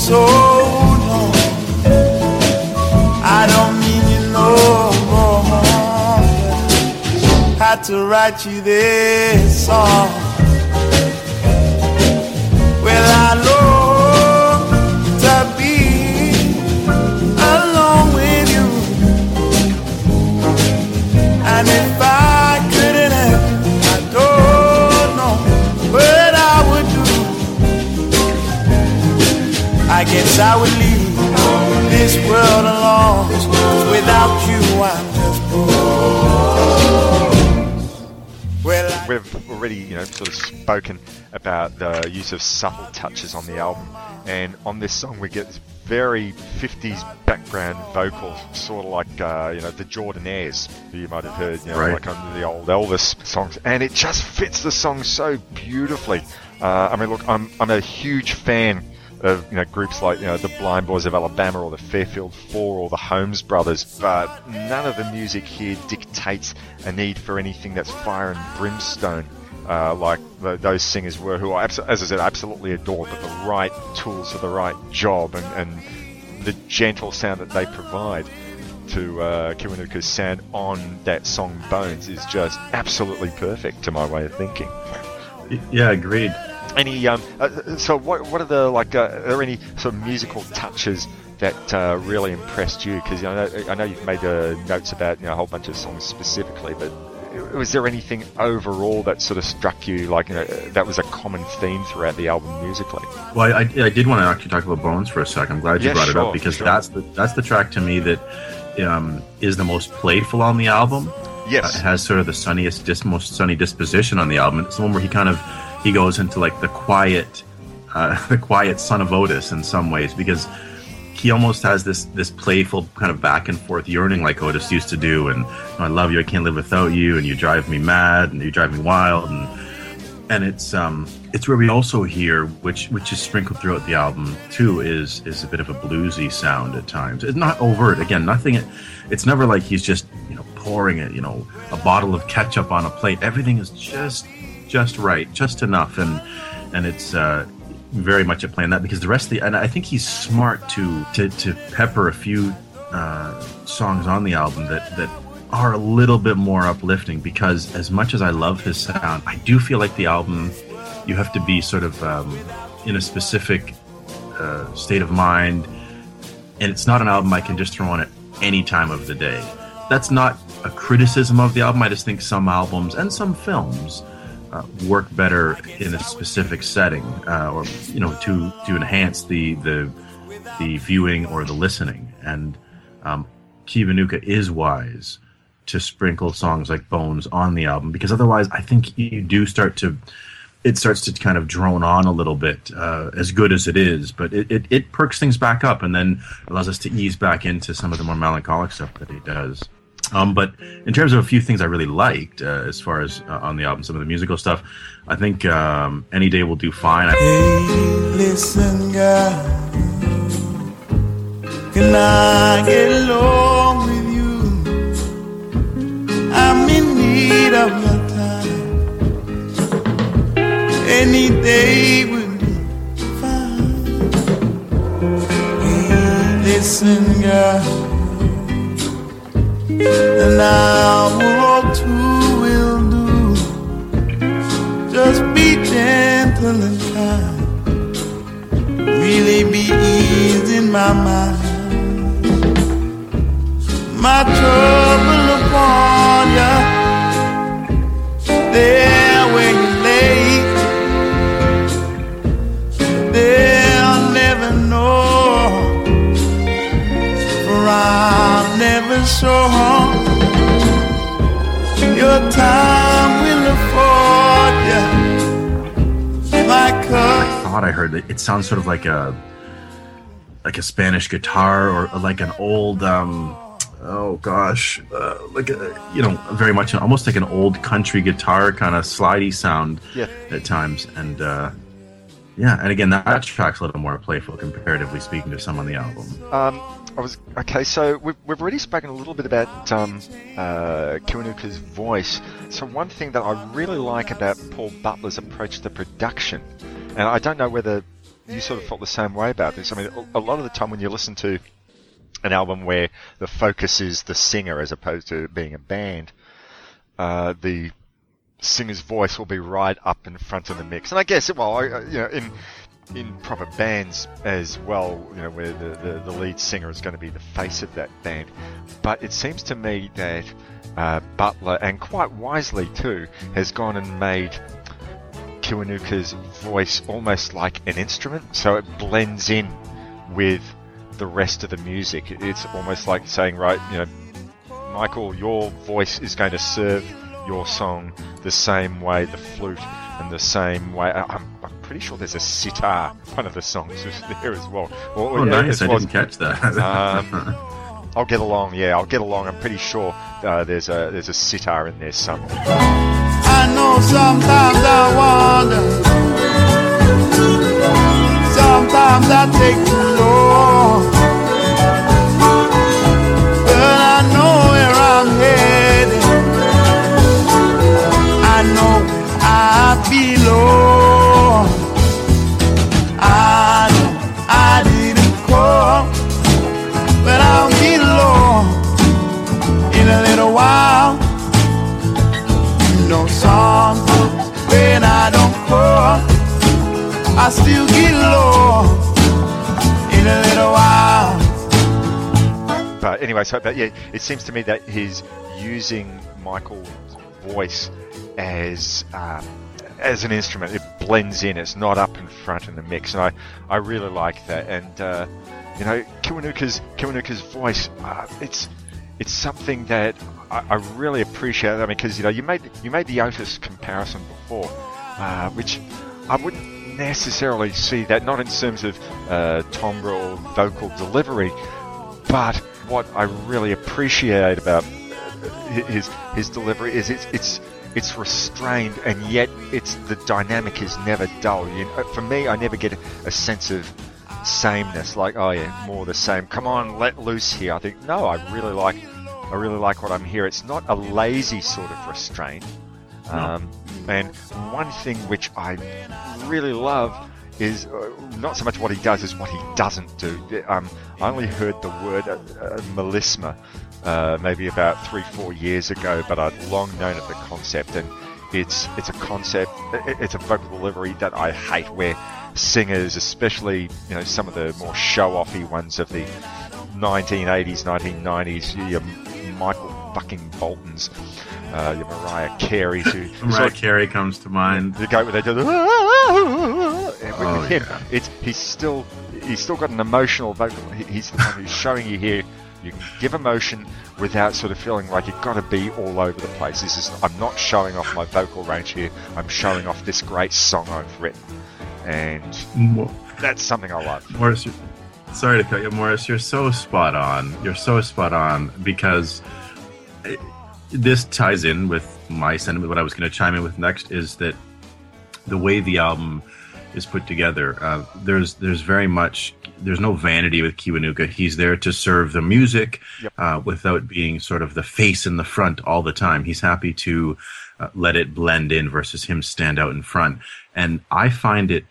so long? I don't mean you no more. Had to write you this song. Do. I would leave this world alone. 'Cause without you, I'm just Well, I We've already, you know, sort of spoken about the use of subtle touches on the album, and on this song we get this very 50s background vocal, sort of like, uh, you know, the Jordanaires, who you might have heard, you know, Right. like on the old Elvis songs, and it just fits the song so beautifully. Uh, I mean, look, I'm, I'm a huge fan of you know groups like you know the Blind Boys of Alabama or the Fairfield Four or the Holmes Brothers, but none of the music here dictates a need for anything that's fire and brimstone. Uh, like the, those singers were, who I, as I said, absolutely adore, but the right tools for the right job and, and the gentle sound that they provide to uh, Kiwanuka's sound on that song Bones is just absolutely perfect to my way of thinking. Yeah, agreed. Any um, uh, so what what are the like? Uh, are there any sort of musical touches that uh, really impressed you? Because you know, I know you've made uh, notes about you know a whole bunch of songs specifically, but was there anything overall that sort of struck you like you know, that was a common theme throughout the album musically? Well, I, I did want to actually talk about Bones for a sec. I'm glad you Yeah, brought it up because sure. that's the that's the track to me that um, is the most playful on the album. Yes. Uh, it has sort of the sunniest, dis- most sunny disposition on the album. It's the one where he kind of he goes into like the quiet, uh, the quiet son of Otis in some ways because he almost has this this playful kind of back and forth yearning like Otis used to do, and I love you, I can't live without you, and you drive me mad, and you drive me wild, and and it's um it's where we also hear which which is sprinkled throughout the album too is is a bit of a bluesy sound at times. It's not overt again, nothing. It's never like he's just you know pouring it, you know, a bottle of ketchup on a plate. Everything is just just right, just enough, and and it's uh very much at playing that because the rest of the and I think he's smart to to, to pepper a few uh, songs on the album that that are a little bit more uplifting because as much as I love his sound, I do feel like the album you have to be sort of um, in a specific uh, state of mind, and it's not an album I can just throw on at any time of the day. That's not a criticism of the album. I just think some albums and some films uh, work better in a specific setting, uh, or you know, to to enhance the the the viewing or the listening. And um, Kiwanuka is wise to sprinkle songs like Bones on the album because otherwise, I think you do start to it starts to kind of drone on a little bit, uh, as good as it is, but it, it, it perks things back up and then allows us to ease back into some of the more melancholic stuff that he does. Um, but in terms of a few things I really liked, uh, as far as uh, on the album, some of the musical stuff, I think um, Any Day Will Do Fine. Hey, listen, girl. Can I get along with you? I'm in need of your time. Any day will be fine. Hey, listen, girl. An hour or two will do. Just be gentle and kind. Really be easing my mind. My trouble upon ya. There I'm never sure your time will afford you. My cup. thought I heard that it sounds sort of like a like a Spanish guitar or like an old um oh gosh uh, like a, you know very much almost like an old country guitar kind of slidey sound Yeah. at times and uh yeah and again that, that track's a little more playful comparatively speaking to some on the album Um, I was okay. So we've, we've already spoken a little bit about um, uh, Kiwanuka's voice. So one thing that I really like about Paul Butler's approach to production, and I don't know whether you sort of felt the same way about this. I mean, a lot of the time when you listen to an album where the focus is the singer as opposed to being a band, uh, the singer's voice will be right up in front of the mix. And I guess, well, I- you know, in in proper bands as well, you know, where the, the, the lead singer is going to be the face of that band. But it seems to me that uh, Butler, and quite wisely too, has gone and made Kiwanuka's voice almost like an instrument, so it blends in with the rest of the music. It's almost like saying, right, you know, Michael, your voice is going to serve your song the same way the flute and the same way. I'm pretty sure there's a sitar, one of the songs is there as well. Or- or, Oh, you know, nice. as I well didn't catch that. um, I'll get along. Yeah, I'll get along. I'm pretty sure uh, there's a there's a sitar in there somewhere. I know sometimes I wonder. Sometimes I take too long. But I know where I'm headed. I know where I belong. I still get low in a little while. But anyway, so but yeah, it seems to me that he's using Michael's voice as um, as an instrument. It blends in. It's not up in front in the mix, and I, I really like that. And uh, you know, Kiwanuka's Kiwanuka's voice. Uh, it's it's something that I, I really appreciate. I mean, because you know, you made you made the Otis comparison before, uh, which I wouldn't necessarily see that not in terms of uh, timbre or vocal delivery, but what I really appreciate about his his delivery is it's it's it's restrained and yet it's the dynamic is never dull. You know, for me, I never get a, a sense of sameness. Like, oh yeah, more the same. Come on, let loose here. I think no, I really like I really like what I'm here. It's not a lazy sort of restraint. No. Um, and one thing which I really love is uh, not so much what he does as what he doesn't do. Um, I only heard the word uh, uh, melisma uh, maybe about three, four years ago, but I'd long known of the concept, and it's it's a concept, it's a vocal delivery that I hate, where singers, especially you know some of the more show-offy ones of the 1980s, 1990s, your Michael fucking Boltons, uh, your Mariah Carey, who Mariah Carey comes to mind. The guy do the with Oh, him, yeah. it's he's still he's still got an emotional vocal. he- He's the one who's showing you here. You can give emotion without sort of feeling like you've got to be all over the place. This is I'm not showing off my vocal range here. I'm showing off this great song I've written, and that's something I love. Morris, you're- sorry to cut you, Morris. You're so spot on. You're so spot on because this ties in with my sentiment. What I was going to chime in with next is that the way the album is put together, uh, there's there's very much there's no vanity with Kiwanuka. He's there to serve the music uh, without being sort of the face in the front all the time. He's happy to uh, let it blend in versus him stand out in front. And I find it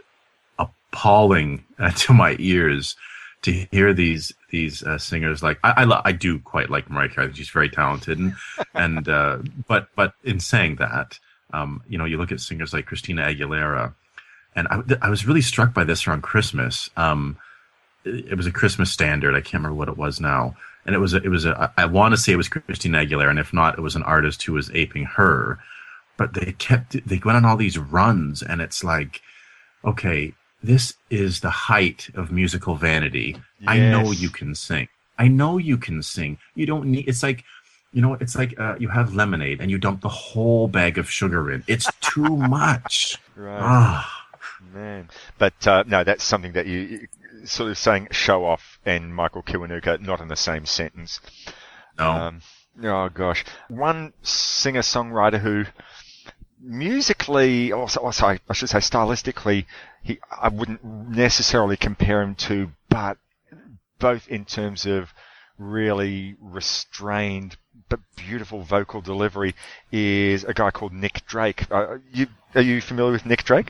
appalling uh, to my ears to hear these these uh, singers like I I, lo- I do quite like Mariah Carey. She's very talented and and uh, but but in saying that, um, you know, you look at singers like Christina Aguilera, and I, I was really struck by this around Christmas. Um, it, it was a Christmas standard. I can't remember what it was now, and it was a, it was a I want to say it was Christina Aguilera, and if not, it was an artist who was aping her. But they kept they went on all these runs, and it's like, okay, this is the height of musical vanity. I know you can sing. I know you can sing. You don't need. It's like, you know, it's like uh, you have lemonade and you dump the whole bag of sugar in. It's too much. Right. Ah. Man, but uh, no, that's something that you, you sort of saying show off and Michael Kiwanuka not in the same sentence. No. Um, oh gosh, one singer songwriter who musically, or so- or sorry, I should say stylistically, he I wouldn't necessarily compare him to, but both in terms of really restrained but beautiful vocal delivery is a guy called Nick Drake. Uh, you, are you familiar with Nick Drake?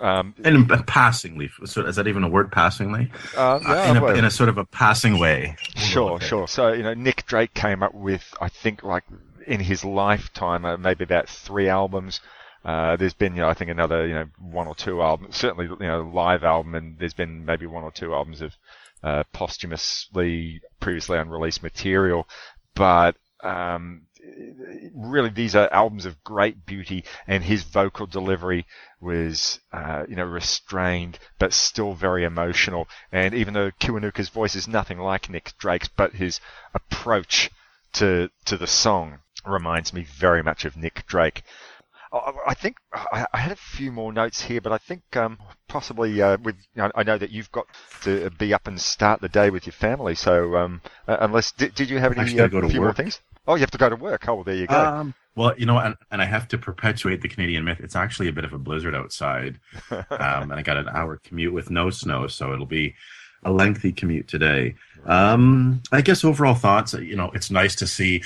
Um, And uh, passingly, so is that even a word? Passingly, Uh, yeah, in, a, in a sort of a passing way. Sure, sure. So, you know, Nick Drake came up with, I think, like in his lifetime, uh, maybe about three albums. Uh, there's been, you know, I think another, you know, one or two albums, certainly, you know, live album, and there's been maybe one or two albums of uh, posthumously, previously unreleased material. But um, really, these are albums of great beauty, and his vocal delivery was, uh, you know, restrained but still very emotional. And even though Kiwanuka's voice is nothing like Nick Drake's, but his approach to to the song reminds me very much of Nick Drake. I think I had a few more notes here, but I think um, possibly uh, with you know, I know that you've got to be up and start the day with your family. So um, uh, unless did, did you have any uh, few more things? Oh, you have to go to work. Oh, well, there you go. Um, well, you know, and, and I have to perpetuate the Canadian myth. It's actually a bit of a blizzard outside, um, and I got an hour commute with no snow, so it'll be a lengthy commute today. Um, I guess overall thoughts. You know, it's nice to see.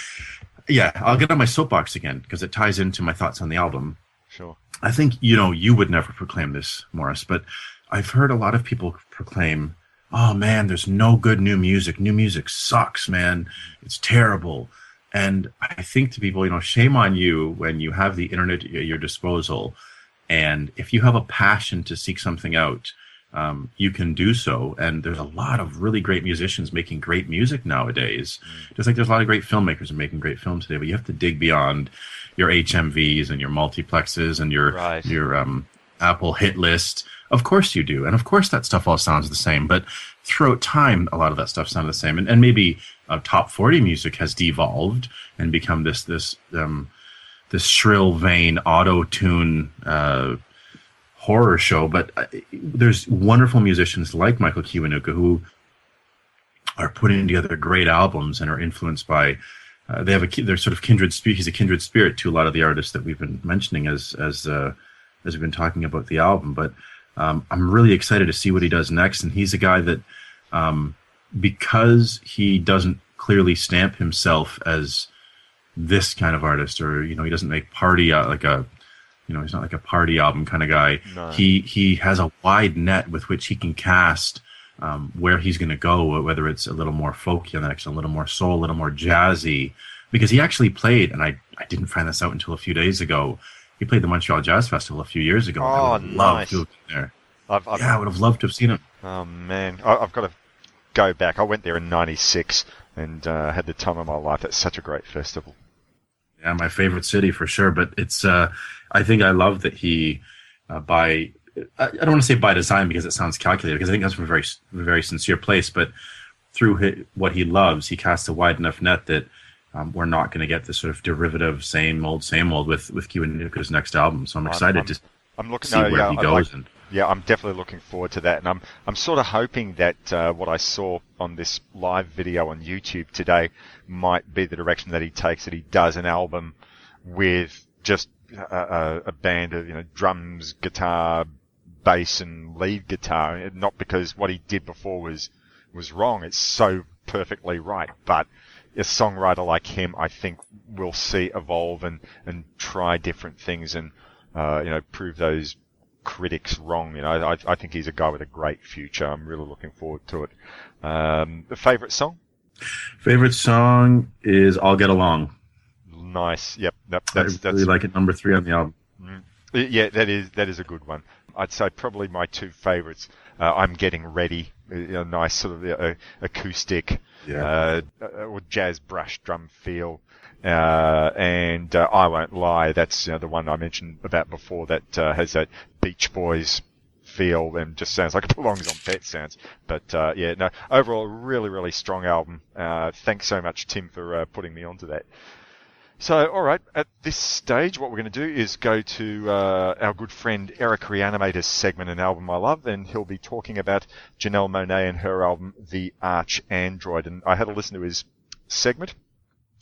Yeah, I'll get on my soapbox again because it ties into my thoughts on the album. Sure. I think you know you would never proclaim this, Morris, but I've heard a lot of people proclaim, "Oh man, there's no good new music. New music sucks, man. It's terrible." And I think to people, you know, shame on you when you have the internet at your disposal, and if you have a passion to seek something out, um, you can do so. And there's a lot of really great musicians making great music nowadays. Just like there's a lot of great filmmakers making great films today, but you have to dig beyond your HMVs and your multiplexes and your Right. your um, Apple hit list. Of course you do, and of course that stuff all sounds the same. But throughout time, a lot of that stuff sounded the same, and, and maybe uh, top forty music has devolved and become this this um, this shrill vein auto tune uh, horror show. But uh, there's wonderful musicians like Michael Kiwanuka who are putting together great albums and are influenced by. Uh, they have a they're sort of kindred spirit. He's a kindred spirit to a lot of the artists that we've been mentioning as as uh, as we've been talking about the album. But um, I'm really excited to see what he does next. And he's a guy that um, because he doesn't clearly stamp himself as this kind of artist, or you know, he doesn't make party uh, like a You know, he's not like a party album kind of guy. No. He he has a wide net with which he can cast um, where he's going to go, whether it's a little more folky on the next, a little more soul, a little more jazzy. Because he actually played, and I I didn't find this out until a few days ago. He played the Montreal Jazz Festival a few years ago. I Oh, would have loved nice. to have been there. I've, I've, Yeah, I would have loved to have seen him. Oh man, I, I've got to go back. I went there in '96 and uh, had the time of my life. That's such a great festival. Yeah, my favorite city for sure. But it's, uh, I think I love that he, uh, by, I don't want to say by design because it sounds calculated because I think that's from a very, very sincere place. But through hi what he loves, he casts a wide enough net that um, we're not going to get this sort of derivative, same old, same old with with Kiwanuka's next album. So I'm I'm- excited I'm- to I'm looking see no, where yeah, he goes. like- and yeah, I'm definitely looking forward to that, and I'm I'm sort of hoping that uh, what I saw on this live video on YouTube today might be the direction that he takes. That he does an album with just a, a, a band of you know drums, guitar, bass, and lead guitar. Not because what he did before was was wrong. It's so perfectly right, but a songwriter like him, I think, will see evolve and, and try different things and, uh, you know, prove those critics wrong. You know, I, I think he's a guy with a great future. I'm really looking forward to it. Um, the favorite song? favorite song is "I'll Get Along." Nice. Yep. I That's, really that's, like it. Number three on the album. Mm. Yeah, that is that is a good one. I'd say probably my two favourites. Uh, I'm getting ready. A, nice sort of uh, acoustic, uh, uh, or jazz brush drum feel. Uh, and uh, I won't lie, that's you know, the one I mentioned about before that uh, has that Beach Boys feel and just sounds like it belongs on Pet Sounds. But uh, yeah, no, overall, really, really strong album. Uh, thanks so much, Tim, for uh, putting me onto that. So, all right, at this stage, what we're going to do is go to uh, our good friend Eric Reanimator's segment, an album I love, and he'll be talking about Janelle Monáe and her album, The ArchAndroid. And I had a listen to his segment,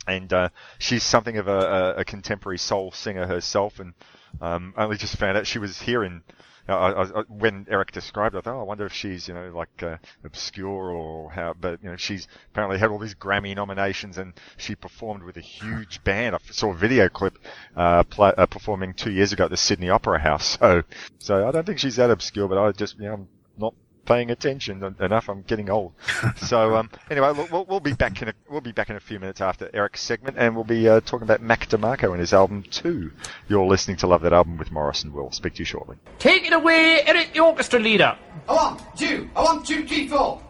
and uh, she's something of a, a, contemporary soul singer herself, and um, only just found out she was here in. I, I, I, when Eric described it, I thought, oh, I wonder if she's, you know, like uh, obscure or how. But you know, she's apparently had all these Grammy nominations, and she performed with a huge band. I saw a video clip uh, uh, performing two years ago at the Sydney Opera House. So, so I don't think she's that obscure, but I just, you know, I'm not paying attention enough. I'm getting old. so um, anyway, we'll- we'll, we'll be back in a we'll be back in a few minutes after Eric's segment, and we'll be uh, talking about Mac DeMarco and his album Two. You're listening to Love That Album with Morris and Will. Speak to you shortly. Take it away, Eric the orchestra leader. A one, two, a one, two, three, four.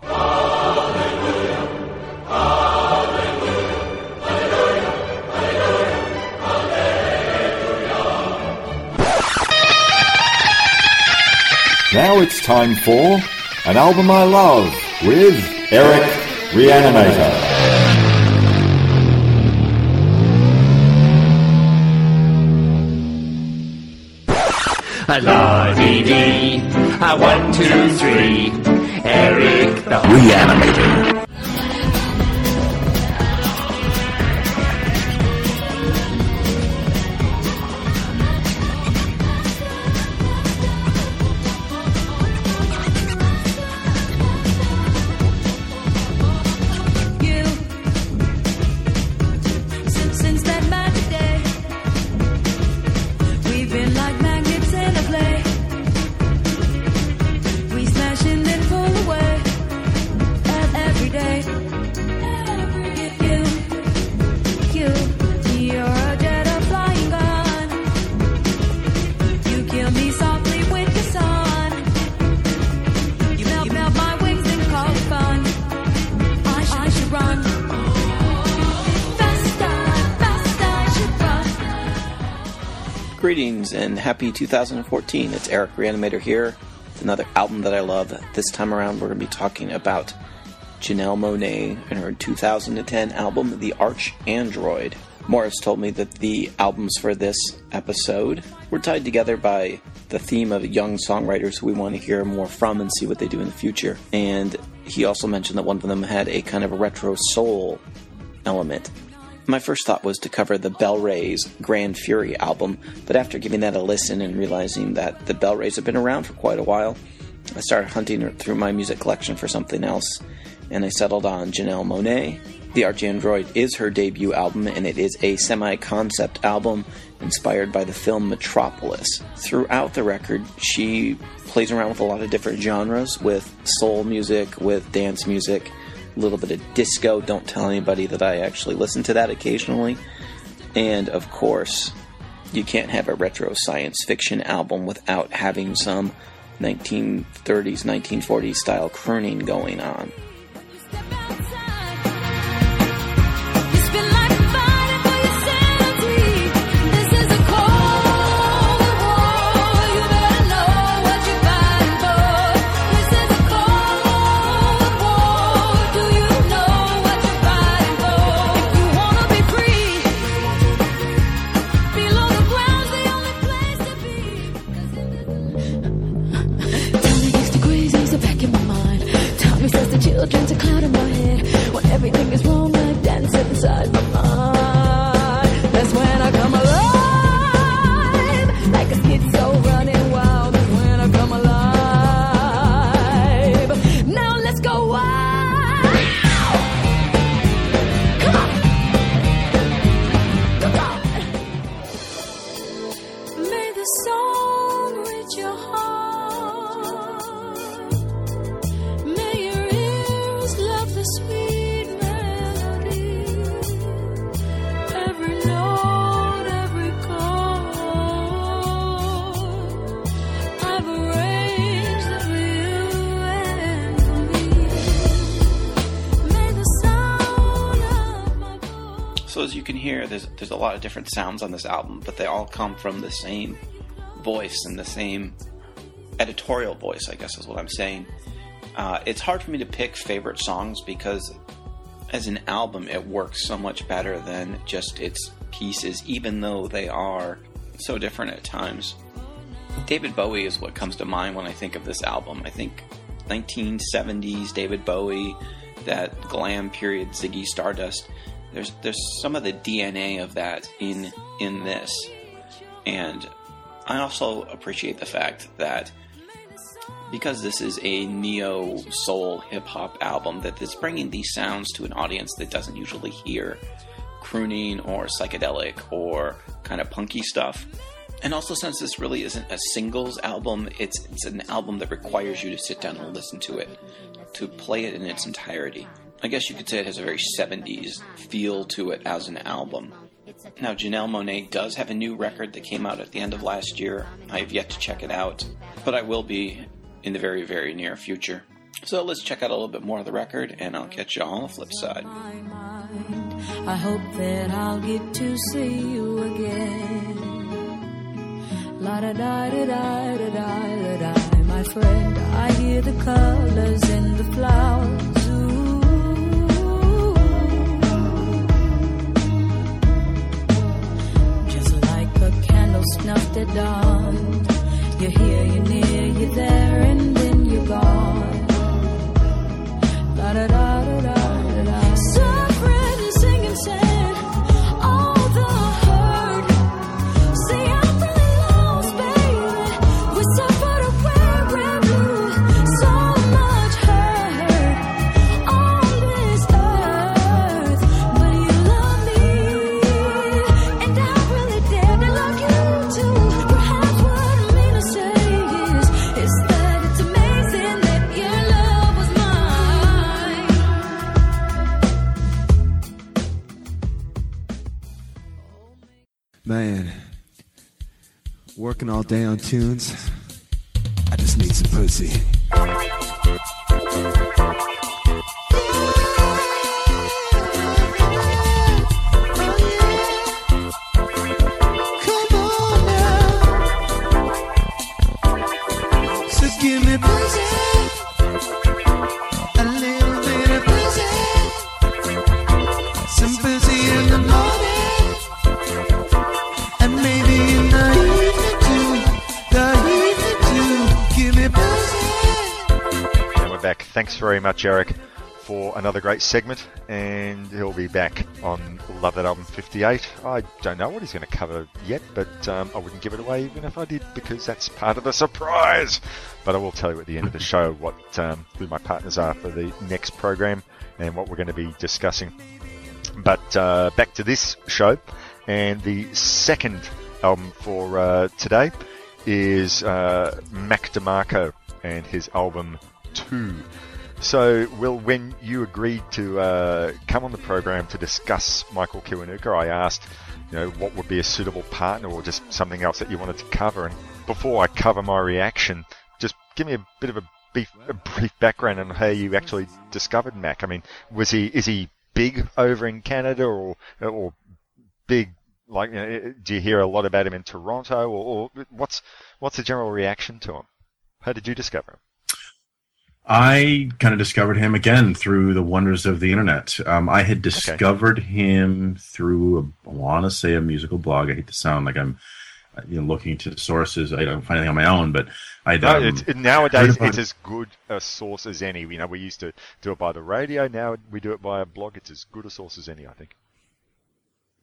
Now it's time for An Album I Love with Eric Reanimator. A la dee dee, a one, two, three. Eric the Reanimator. And happy 2014. It's Eric Reanimator here. with Another album that I love. This time around, we're going to be talking about Janelle Monáe and her 2010 album, The Arch Android. Morris told me that the albums for this episode were tied together by the theme of young songwriters who we want to hear more from and see what they do in the future. And he also mentioned that one of them had a kind of retro soul element. My first thought was to cover the BellRays Grand Fury album, but after giving that a listen and realizing that the BellRays have been around for quite a while, I started hunting through my music collection for something else, and I settled on Janelle Monáe, The ArchAndroid is her debut album, and it is a semi concept album inspired by the film Metropolis. Throughout the record, she plays around with a lot of different genres with soul music, with dance music, little bit of disco. Don't tell anybody that I actually listen to that occasionally. And of course, you can't have a retro science fiction album without having some 1930s, 1940s style crooning going on. Of different sounds on this album, but they all come from the same voice and the same editorial voice. I guess is what I'm saying. Uh, it's hard for me to pick favorite songs because, as an album, it works so much better than just its pieces, even though they are so different at times. David Bowie is what comes to mind when I think of this album. I think 1970s David Bowie, that glam period Ziggy Stardust. There's there's some of the DNA of that in in this, and I also appreciate the fact that because this is a neo soul hip hop album, that it's bringing these sounds to an audience that doesn't usually hear crooning or psychedelic or kind of punky stuff. And also, since this really isn't a singles album, it's it's an album that requires you to sit down and listen to it, to play it in its entirety. I guess you could say it has a very 70s feel to it as an album. Now, Janelle Monáe does have a new record that came out at the end of last year. I have yet to check it out, but I will be in the very, very near future. So let's check out a little bit more of the record, and I'll catch you on the flip side. I hope that I'll get to see you again. La da da da da da da da, my friend. I hear the colors the flowers snuffed at dawn. You're here, you're near, you're there, and then you're gone. Da da da da da. Working all day on tunes. I just need some pussy. Thanks very much, Eric, for another great segment. And he'll be back on Love That Album 58. I don't know what he's going to cover yet, but um, I wouldn't give it away even if I did because that's part of the surprise. But I will tell you at the end of the show what um, who my partners are for the next program and what we're going to be discussing. But uh, back to this show, and the second album for uh, today is uh, Mac DeMarco and his album Two. So, Will, when you agreed to uh, come on the program to discuss Michael Kiwanuka, I asked, you know, what would be a suitable partner or just something else that you wanted to cover. And before I cover my reaction, just give me a bit of a, beef, a brief background on how you actually discovered Mac. I mean, was he is he big over in Canada or or big like you know, do you hear a lot about him in Toronto or, or what's what's the general reaction to him? How did you discover him? I kind of discovered him again through the wonders of the internet. Um, I had discovered him through, a, I want to say, a musical blog. I hate to sound like I'm, you know, looking to sources. I don't find anything on my own, but I. No, Um, it's, it- nowadays it's as good a source as any. You know, we used to do it by the radio. Now we do it by a blog. It's as good a source as any, I think.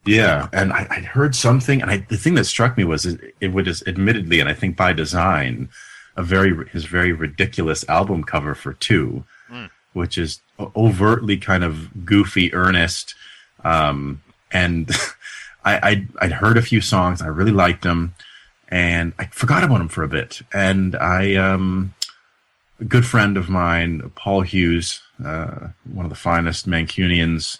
Yeah, and I, I'd heard something, and I, the thing that struck me was it, it was admittedly, and I think by design, a very his very ridiculous album cover for two, Mm. which is overtly kind of goofy, earnest, um, and I I'd, I'd heard a few songs, I really liked them, and I forgot about them for a bit, and I um, a good friend of mine, Paul Hughes, uh, one of the finest Mancunians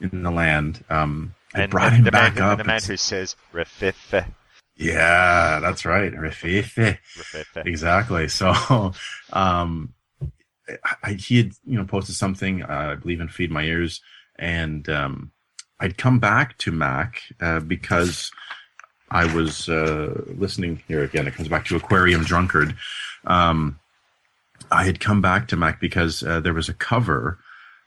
in the land. Um, I And, brought him the back man, up. and the man who says "Refefe." Yeah, that's right. Refefe. Exactly. So, um, I, he had, you know, posted something, uh, I believe in Feed My Ears, and um, I'd come back to Mac uh, because I was uh, listening here again. It comes back to Aquarium Drunkard. Um, I had come back to Mac because uh, there was a cover.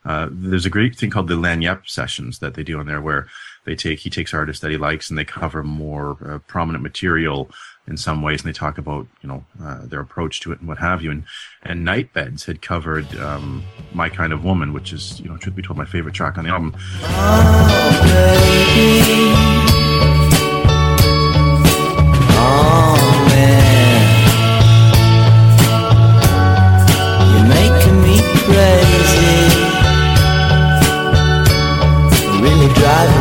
Uh, there's a great thing called the Lagniappe sessions that they do on there, where they take he takes artists that he likes and they cover more uh, prominent material in some ways, and they talk about you know uh, their approach to it and what have you. And and Night Beds had covered um, My Kind of Woman, which is you know truth be told my favorite track on the album. Oh really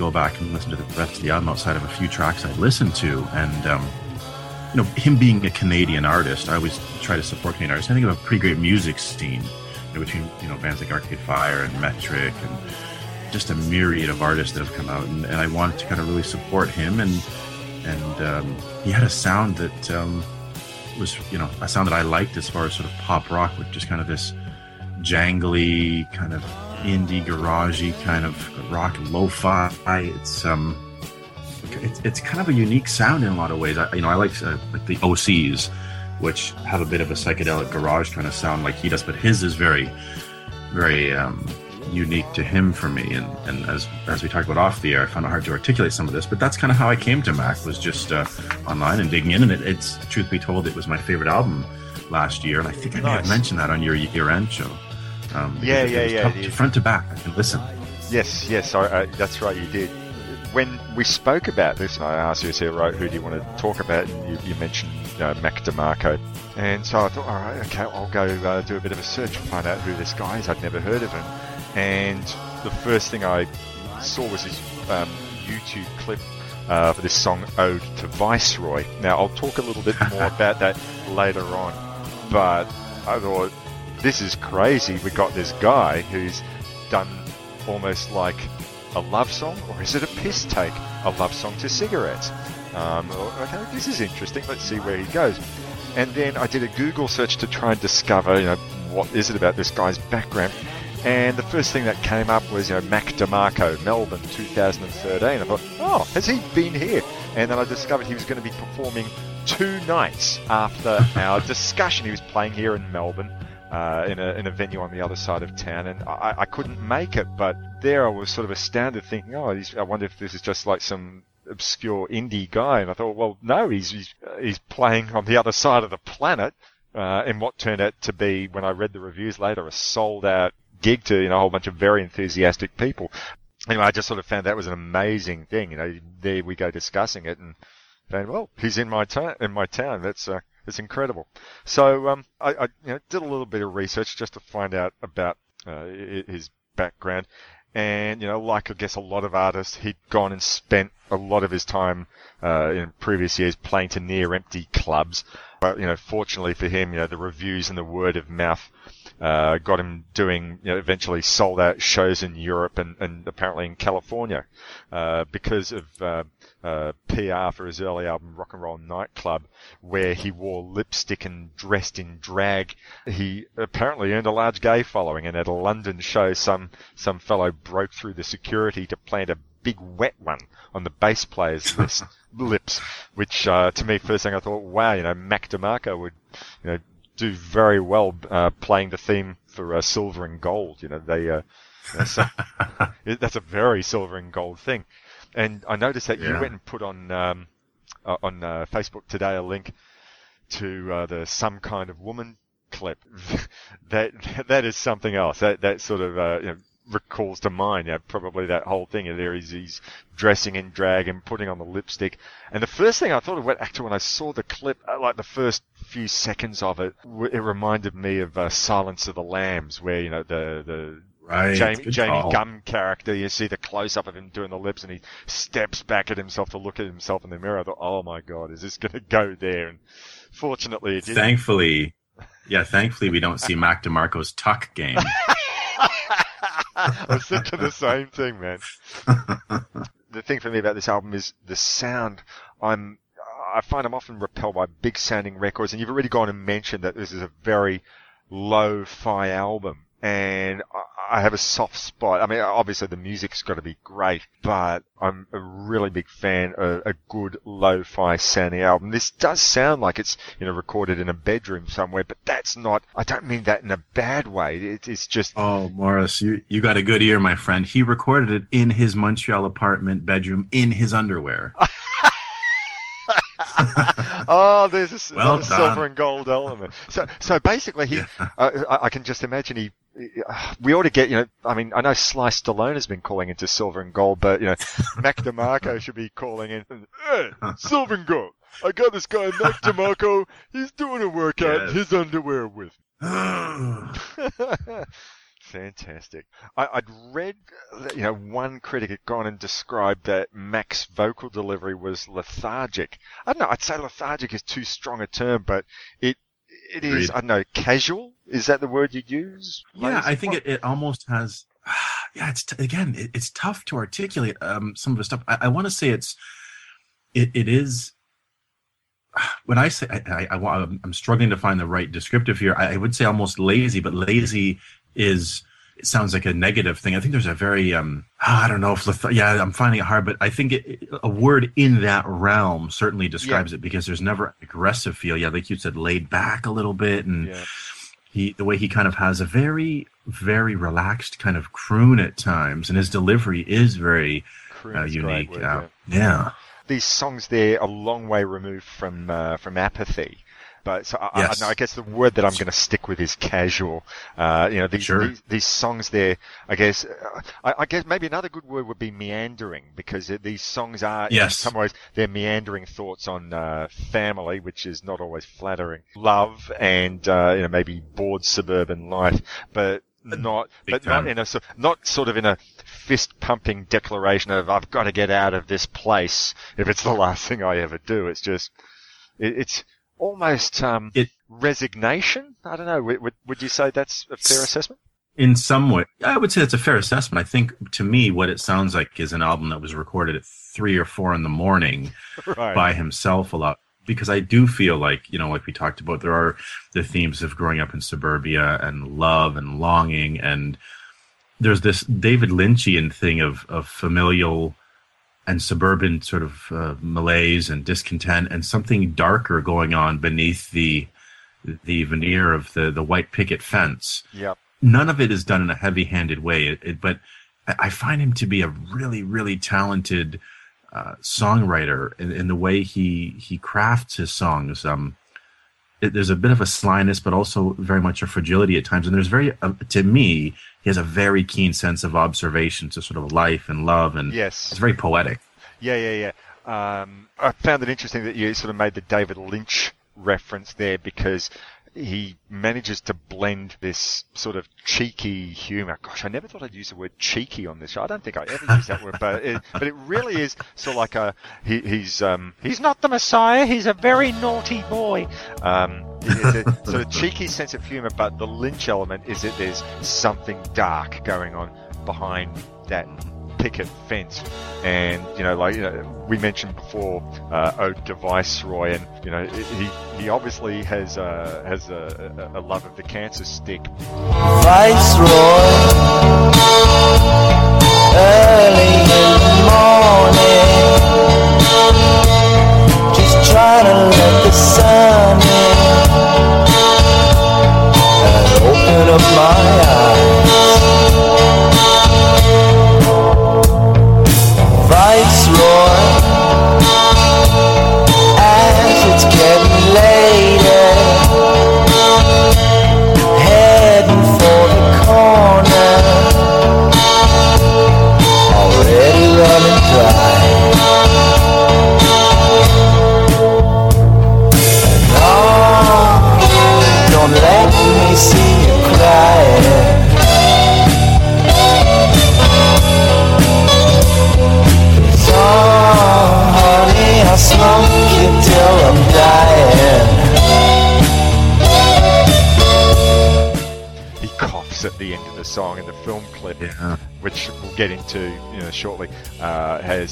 go back and listen to the rest of the album outside of a few tracks I'd listened to. And, um, you know, him being a Canadian artist, I always try to support Canadian artists. I think of a pretty great music scene you know, between, you know, bands like Arcade Fire and Metric and just a myriad of artists that have come out. And, and I wanted to kind of really support him. And, and um, he had a sound that um, was, you know, a sound that I liked as far as sort of pop rock with just kind of this jangly kind of indie garagey kind of rock lo-fi. It's um it's, it's kind of a unique sound in a lot of ways. I, you know i like uh, like the ocs which have a bit of a psychedelic garage kind of sound like he does but his is very very um unique to him for me. And and as as we talked about off the air i found it hard to articulate some of this but that's kind of how i came to mac was just uh, online and digging in. And it, it's truth be told it was my favorite album last year. And i think i may have Nice. mentioned that on your year-end show um, Yeah, yeah, yeah, to front to back i can listen Yes, yes, I, I, that's right. You did. When we spoke about this, and I asked you, "So, right, who do you want to talk about?" And you, you mentioned uh, Mac DeMarco, and so I thought, all right, okay, I'll go uh, do a bit of a search and find out who this guy is. I'd never heard of him, and the first thing I saw was his um, YouTube clip uh, for this song "Ode to Viceroy." Now, I'll talk a little bit more about that later on, but I thought this is crazy. We got this guy who's done almost like a love song, or is it a piss take? A love song to cigarettes. Um, okay, this is interesting. Let's see where he goes. And then I did a Google search to try and discover, you know, what is it about this guy's background. And the first thing that came up was, you know, Mac DeMarco, Melbourne, 2013. I thought, oh, has he been here? And then I discovered he was going to be performing two nights after our discussion. He was playing here in Melbourne. Uh, in, a, in a venue on the other side of town, and I, I couldn't make it. But there, I was sort of astounded, thinking, "Oh, I wonder if this is just like some obscure indie guy." And I thought, "Well, no, he's he's, he's playing on the other side of the planet." Uh, in what turned out to be, when I read the reviews later, a sold out gig to you know a whole bunch of very enthusiastic people. Anyway, I just sort of found that was an amazing thing. You know, there we go discussing it, and found well, he's in my town. In my town, that's uh, it's incredible. So um, I, I you know, did a little bit of research just to find out about uh, his background. And, you know, like I guess a lot of artists, he'd gone and spent a lot of his time uh, in previous years playing to near empty clubs. But, you know, fortunately for him, you know, the reviews and the word of mouth uh, got him doing, you know, eventually sold out shows in Europe and, and apparently in California uh, because of uh, PR for his early album Rock and Roll Nightclub, where he wore lipstick and dressed in drag. He apparently earned a large gay following, and at a London show, some some fellow broke through the security to plant a big wet one on the bass player's lips, lips, which uh, to me first thing I thought, wow, you know, Mac DeMarco would, you know, do very well uh, playing the theme for uh, Silver and Gold. You know, they uh, that's a very silver and gold thing. And I noticed that you went and put on um, uh, on uh, Facebook today a link to uh, the "Some Kind of Woman" clip. that that is something else. That that sort of uh, you know, recalls to mind. You know, probably that whole thing. And there is he's, he's dressing in drag and putting on the lipstick. And the first thing I thought of, actually, when I saw the clip, uh, like the first few seconds of it, it reminded me of uh, Silence of the Lambs, where you know the the Right, Jamie, Jamie call. Gum character. You see the close up of him doing the lips, and he steps back at himself to look at himself in the mirror. I thought, oh my god, is this going to go there? And fortunately, it didn't. Thankfully, yeah, thankfully we don't see Mac DeMarco's tuck game. I was thinking the same thing, man. the thing for me about this album is the sound. I'm, I find I'm often repelled by big sounding records, and you've already gone and mentioned that this is a very lo-fi album. And I- I have a soft spot. I mean, obviously the music's got to be great, but I'm a really big fan of a good lo-fi sounding album. This does sound like it's, you know, recorded in a bedroom somewhere, but that's not, I don't mean that in a bad way. It, it's just, Oh, Morris, you, you got a good ear, my friend. He recorded it in his Montreal apartment bedroom in his underwear. oh, there's a, Well silver and gold element. So, so basically, he, uh, I, I can just imagine he. We ought to get, you know, I mean, I know Sly Stallone has been calling into silver and gold, but, you know, Mac DeMarco should be calling in, hey, silver and gold. I got this guy, Mac DeMarco. He's doing a workout in his underwear with. Fantastic. I, I'd read, that, you know, one critic had gone and described that Mac's vocal delivery was lethargic. I don't know, I'd say lethargic is too strong a term, but it, it is. I don't know, casual? Is that the word you'd use? Yeah, Lazy? I think it, it almost has. Yeah, it's t- again, it, it's tough to articulate um, some of the stuff. I, I want to say it's, it, it is. When I say I, I, I I'm struggling to find the right descriptive here. I, I would say almost lazy, but lazy is it sounds like a negative thing. I think there's a very um I don't know if leth- yeah I'm finding it hard, but I think it, a word in that realm certainly describes it because there's never an aggressive feel. Yeah, like you said, laid back a little bit and Yeah. he the way he kind of has a very very relaxed kind of croon at times and his delivery is very uh, Croon's a great unique word, uh, yeah. yeah These songs, they're a long way removed from, uh, from apathy. But so I, Yes. I, I guess the word that I'm going to stick with is casual. Uh, you know, these, Sure. these these songs there. I guess uh, I, I guess maybe another good word would be meandering because these songs are in some ways they're meandering thoughts on uh, family, which is not always flattering, love, and uh, you know maybe bored suburban life, but not Big but not in a not sort of in a fist pumping declaration of I've got to get out of this place if it's the last thing I ever do. It's just it, it's almost um, It- resignation. I don't know. Would, would, would you say that's a fair assessment? in some way i would say that's a fair assessment i think to me what it sounds like is an album that was recorded at three or four in the morning Right. by himself a lot because i do feel like you know like we talked about there are the themes of growing up in suburbia and love and longing and there's this David Lynchian thing of of familial and suburban sort of uh, malaise and discontent, and something darker going on beneath the the veneer of the the white picket fence. Yep. None of it is done in a heavy-handed way, it, it, but I find him to be a really, really talented uh, songwriter in, in the way he he crafts his songs. Um, it, there's a bit of a slyness, but also very much a fragility at times. And there's very, uh, to me, he has a very keen sense of observation to sort of life and love, and Yes. it's very poetic. Yeah, yeah, yeah. Um, I found it interesting that you sort of made the David Lynch reference there because he manages to blend this sort of cheeky humour. Gosh, I never thought I'd use the word cheeky on this show. I don't think I ever use that word, but it, but it really is sort of like a he, he's um, he's not the Messiah. He's a very naughty boy. Um, it's sort of cheeky sense of humour, but the Lynch element is that there's something dark going on behind that picket fence. And, you know, like, you know, we mentioned before, uh, Ode to Viceroy, and, you know, he, he obviously has, uh, has a, a love of the cancer stick. Viceroy,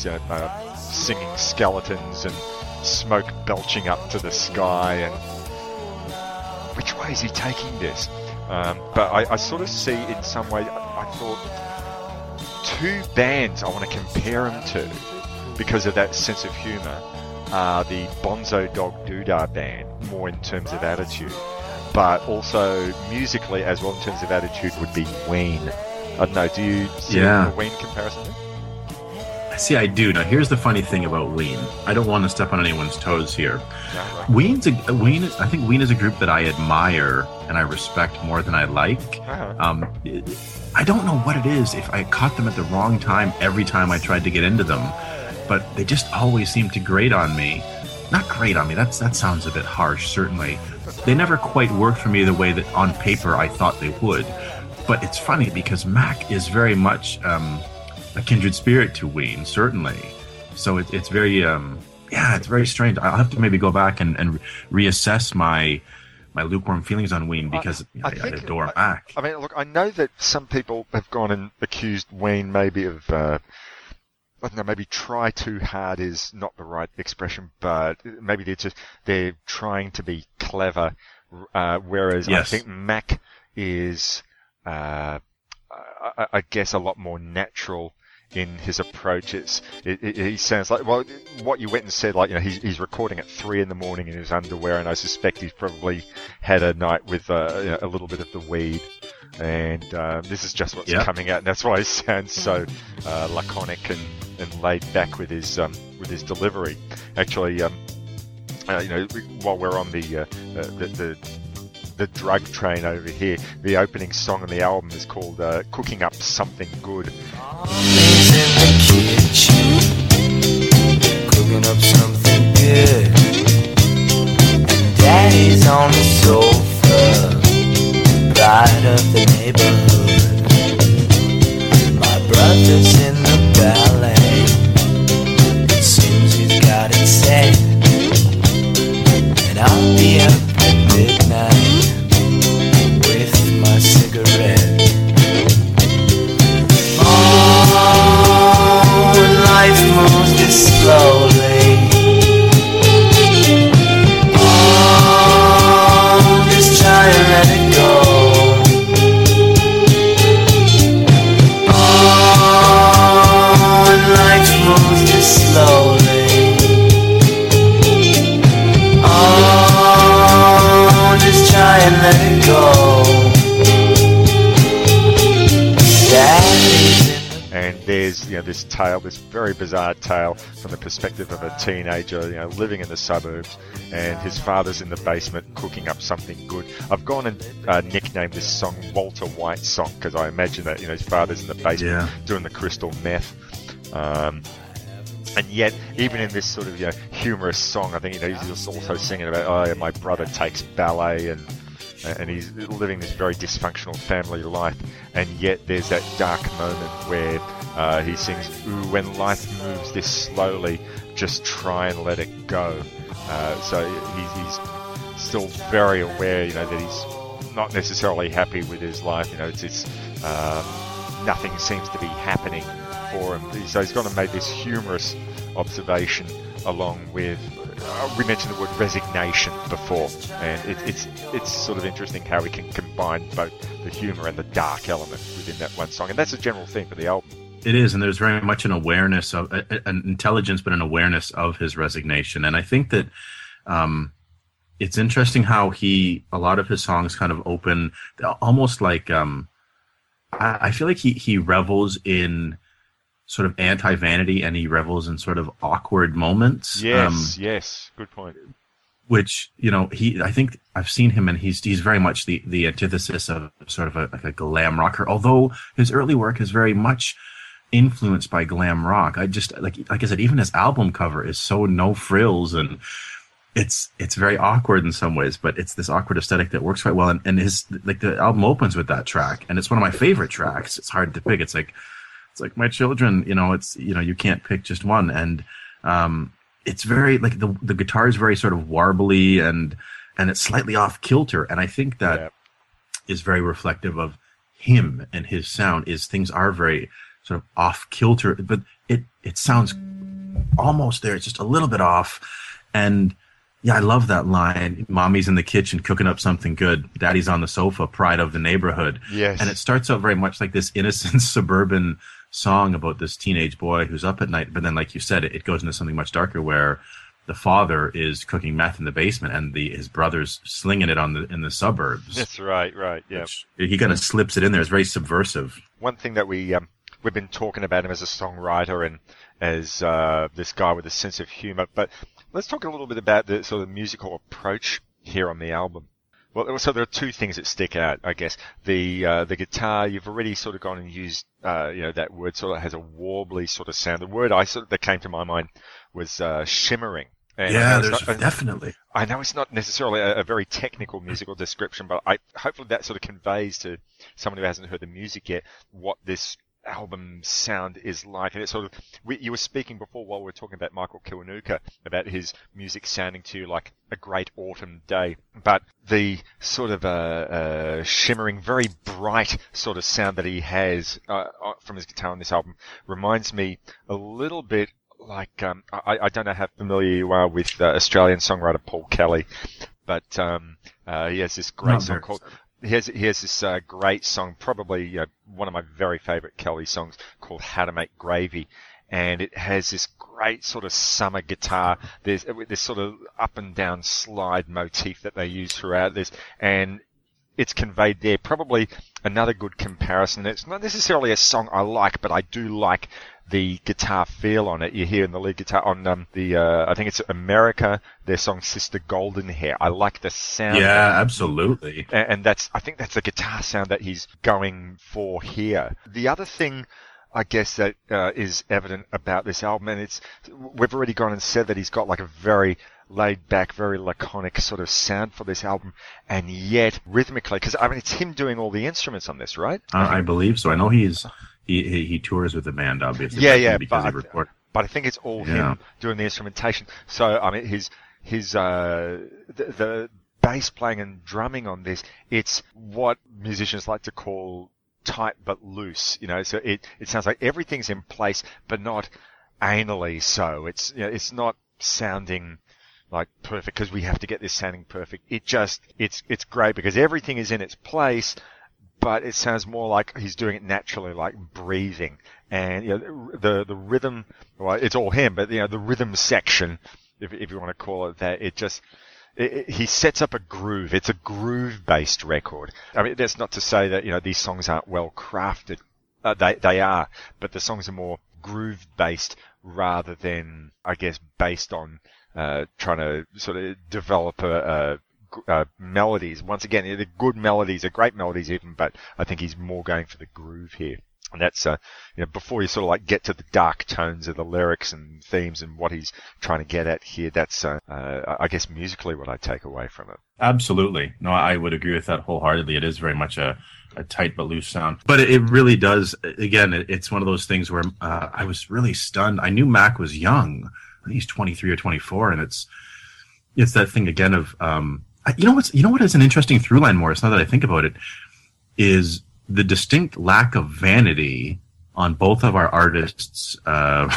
Uh, has uh, uh, singing skeletons and smoke belching up to the sky, and which way is he taking this? Um, but I, I sort of see in some way. I, I thought two bands I want to compare them to because of that sense of humour are the Bonzo Dog Doodah band, more in terms of attitude, but also musically as well in terms of attitude would be Ween. I don't know. Do you see Yeah. a Ween comparison? There? See, I do. Now, here's the funny thing about Ween. I don't want to step on anyone's toes here. Ween's a, Ween. Is, I think Ween is a group that I admire and I respect more than I like. Uh-huh. Um, I don't know what it is. If I caught them at the wrong time every time I tried to get into them, but they just always seem to grate on me. Not grate on me. That's that sounds a bit harsh. Certainly, they never quite worked for me the way that on paper I thought they would. But it's funny because Mac is very much um, a kindred spirit to Ween, certainly. So it, it's very, um, yeah, it's very strange. I'll have to maybe go back and, and reassess my my lukewarm feelings on Ween because I, I, think- adore Mac. I mean, look, I know that some people have gone and accused Ween maybe of, uh, I don't know, maybe try too hard is not the right expression, but maybe they're just, they're trying to be clever, uh, whereas I think Mac is, uh, I, I- I guess a lot more natural in his approach. It's, it, it, he sounds like, well, what you went and said, like, you know, he's, he's recording at three in the morning in his underwear, and I suspect he's probably had a night with uh, you know, a little bit of the weed. And um, this is just what's Yeah. coming out, and that's why he sounds so uh, laconic and, and laid back with his um, with his delivery. Actually, um, uh, you know, while we're on the, uh, uh, the the the drug train over here, the opening song on the album is called uh, "Cooking Up Something Good." Mommy's in the kitchen, cooking up something good. Daddy's on the sofa, pride of the neighborhood. My brother's in the ballet, it seems he's got it set. And I'll be up at midnight slowly. This you know this tale, this very bizarre tale from the perspective of a teenager, you know, living in the suburbs, and his father's in the basement cooking up something good. I've gone and uh, nicknamed this song Walter White song because I imagine that you know his father's in the basement Yeah. doing the crystal meth. Um, and yet, even in this sort of you know humorous song, I think you know he's also singing about oh my brother takes ballet and and he's living this very dysfunctional family life. And yet, there's that dark moment where uh, he sings, "Ooh, when life moves this slowly, just try and let it go." Uh, so he's, he's still very aware, you know, that he's not necessarily happy with his life. You know, it's, it's um, nothing seems to be happening for him. So he's gone and made this humorous observation along with uh, we mentioned the word resignation before, and it, it's it's sort of interesting how we can combine both the humour and the dark element within that one song, and that's a general theme for the album. It is, and there's very much an awareness of an intelligence, but an awareness of his resignation. And I think that um, it's interesting how he a lot of his songs kind of open almost like um, I, I feel like he he revels in sort of anti vanity, and he revels in sort of awkward moments. Yes, Um, yes, good point. which you know he i think i've seen him and he's he's very much the the antithesis of sort of a like a glam rocker although his early work is very much influenced by glam rock. I just like like i said even his album cover is so no frills and it's it's very awkward in some ways but it's this awkward aesthetic that works quite well. And, and his like the album opens with that track and it's one of my favorite tracks. It's hard to pick. It's like it's like my children you know it's you know you can't pick just one. And um it's very like the the guitar is very sort of warbly and and it's slightly off kilter. And i think that is very reflective of him and his sound is things are very sort of off kilter but it it sounds almost there. It's just a little bit off. And yeah i love that line mommy's in the kitchen cooking up something good. Daddy's on the sofa pride of the neighborhood. Yes. and it starts out very much like this innocent suburban song about this teenage boy who's up at night but then like you said it, it goes into something much darker where the father is cooking meth in the basement and the his brother's slinging it on the in the suburbs. That's right, right, yeah. he kind of slips it in there. It's very subversive. One thing that we um, we've been talking about him as a songwriter and as uh, this guy with a sense of humor. But let's talk a little bit about the sort of musical approach here on the album. Well, so there are two things that stick out, I guess. The uh, the guitar, you've already sort of gone and used, uh, you know, that word sort of has a warbly sort of sound. The word I sort of, that came to my mind was uh, shimmering. And yeah there's not- definitely I know it's not necessarily a, a very technical musical description, but I hopefully that sort of conveys to someone who hasn't heard the music yet what this album sound is like. And it's sort of we, you were speaking before while we were talking about Michael Kiwanuka about his music sounding to you like a great autumn day, but the sort of uh, uh, shimmering, very bright sort of sound that he has uh, uh, from his guitar on this album reminds me a little bit like um, I, I don't know how familiar you are with uh, Australian songwriter Paul Kelly, but um, uh, he has this great Not song called. He has he has this uh, great song, probably uh, one of my very favourite Kelly songs, called "How to Make Gravy," and it has this great sort of summer guitar. There's uh, this sort of up and down slide motif that they use throughout this, and it's conveyed there. Probably another good comparison. It's not necessarily a song I like, but I do like the guitar feel on it. You hear in the lead guitar on um, the uh, I think it's America, their song "Sister Golden Hair." I like the sound. yeah absolutely A- and that's I think that's the guitar sound that he's going for here. The other thing. I guess that uh, is evident about this album, and it's we've already gone and said that he's got like a very laid back, very laconic sort of sound for this album, and yet rhythmically, because I mean it's him doing all the instruments on this, right? Uh, I believe so. I know he's he he, he tours with the band, obviously. Yeah, yeah, because he but- record. but I think it's all Yeah. him doing the instrumentation. So I mean, his his uh, the, the bass playing and drumming on this, it's what musicians like to call tight but loose. You know, so it it sounds like everything's in place, but not anally so. It's you know, it's not sounding like perfect because we have to get this sounding perfect. It just it's it's great because everything is in its place, but it sounds more like he's doing it naturally, like breathing. And you know, the the rhythm, well, it's all him, but you know, the rhythm section, if if you want to call it that, it just it, it- he sets up a groove. It's a groove-based record. I mean, that's not to say that you know these songs aren't well crafted. Uh, they they are, but the songs are more groove based rather than, I guess, based on uh, trying to sort of develop a, a g- uh, melodies. Once again, they're good melodies, are great melodies even, but I think he's more going for the groove here. And that's, uh, you know, before you sort of like get to the dark tones of the lyrics and themes and what he's trying to get at here, that's, uh, uh, I guess musically what I take away from it. Absolutely. No, I would agree with that wholeheartedly. It is very much a, a tight but loose sound. But it, it really does, again, it's one of those things where uh, I was really stunned. I knew Mac was young. He's 23 or 24, and it's it's that thing again of, um, you know what's, you know what is an interesting through line, Morris, now that I think about it, is the distinct lack of vanity on both of our artists, uh,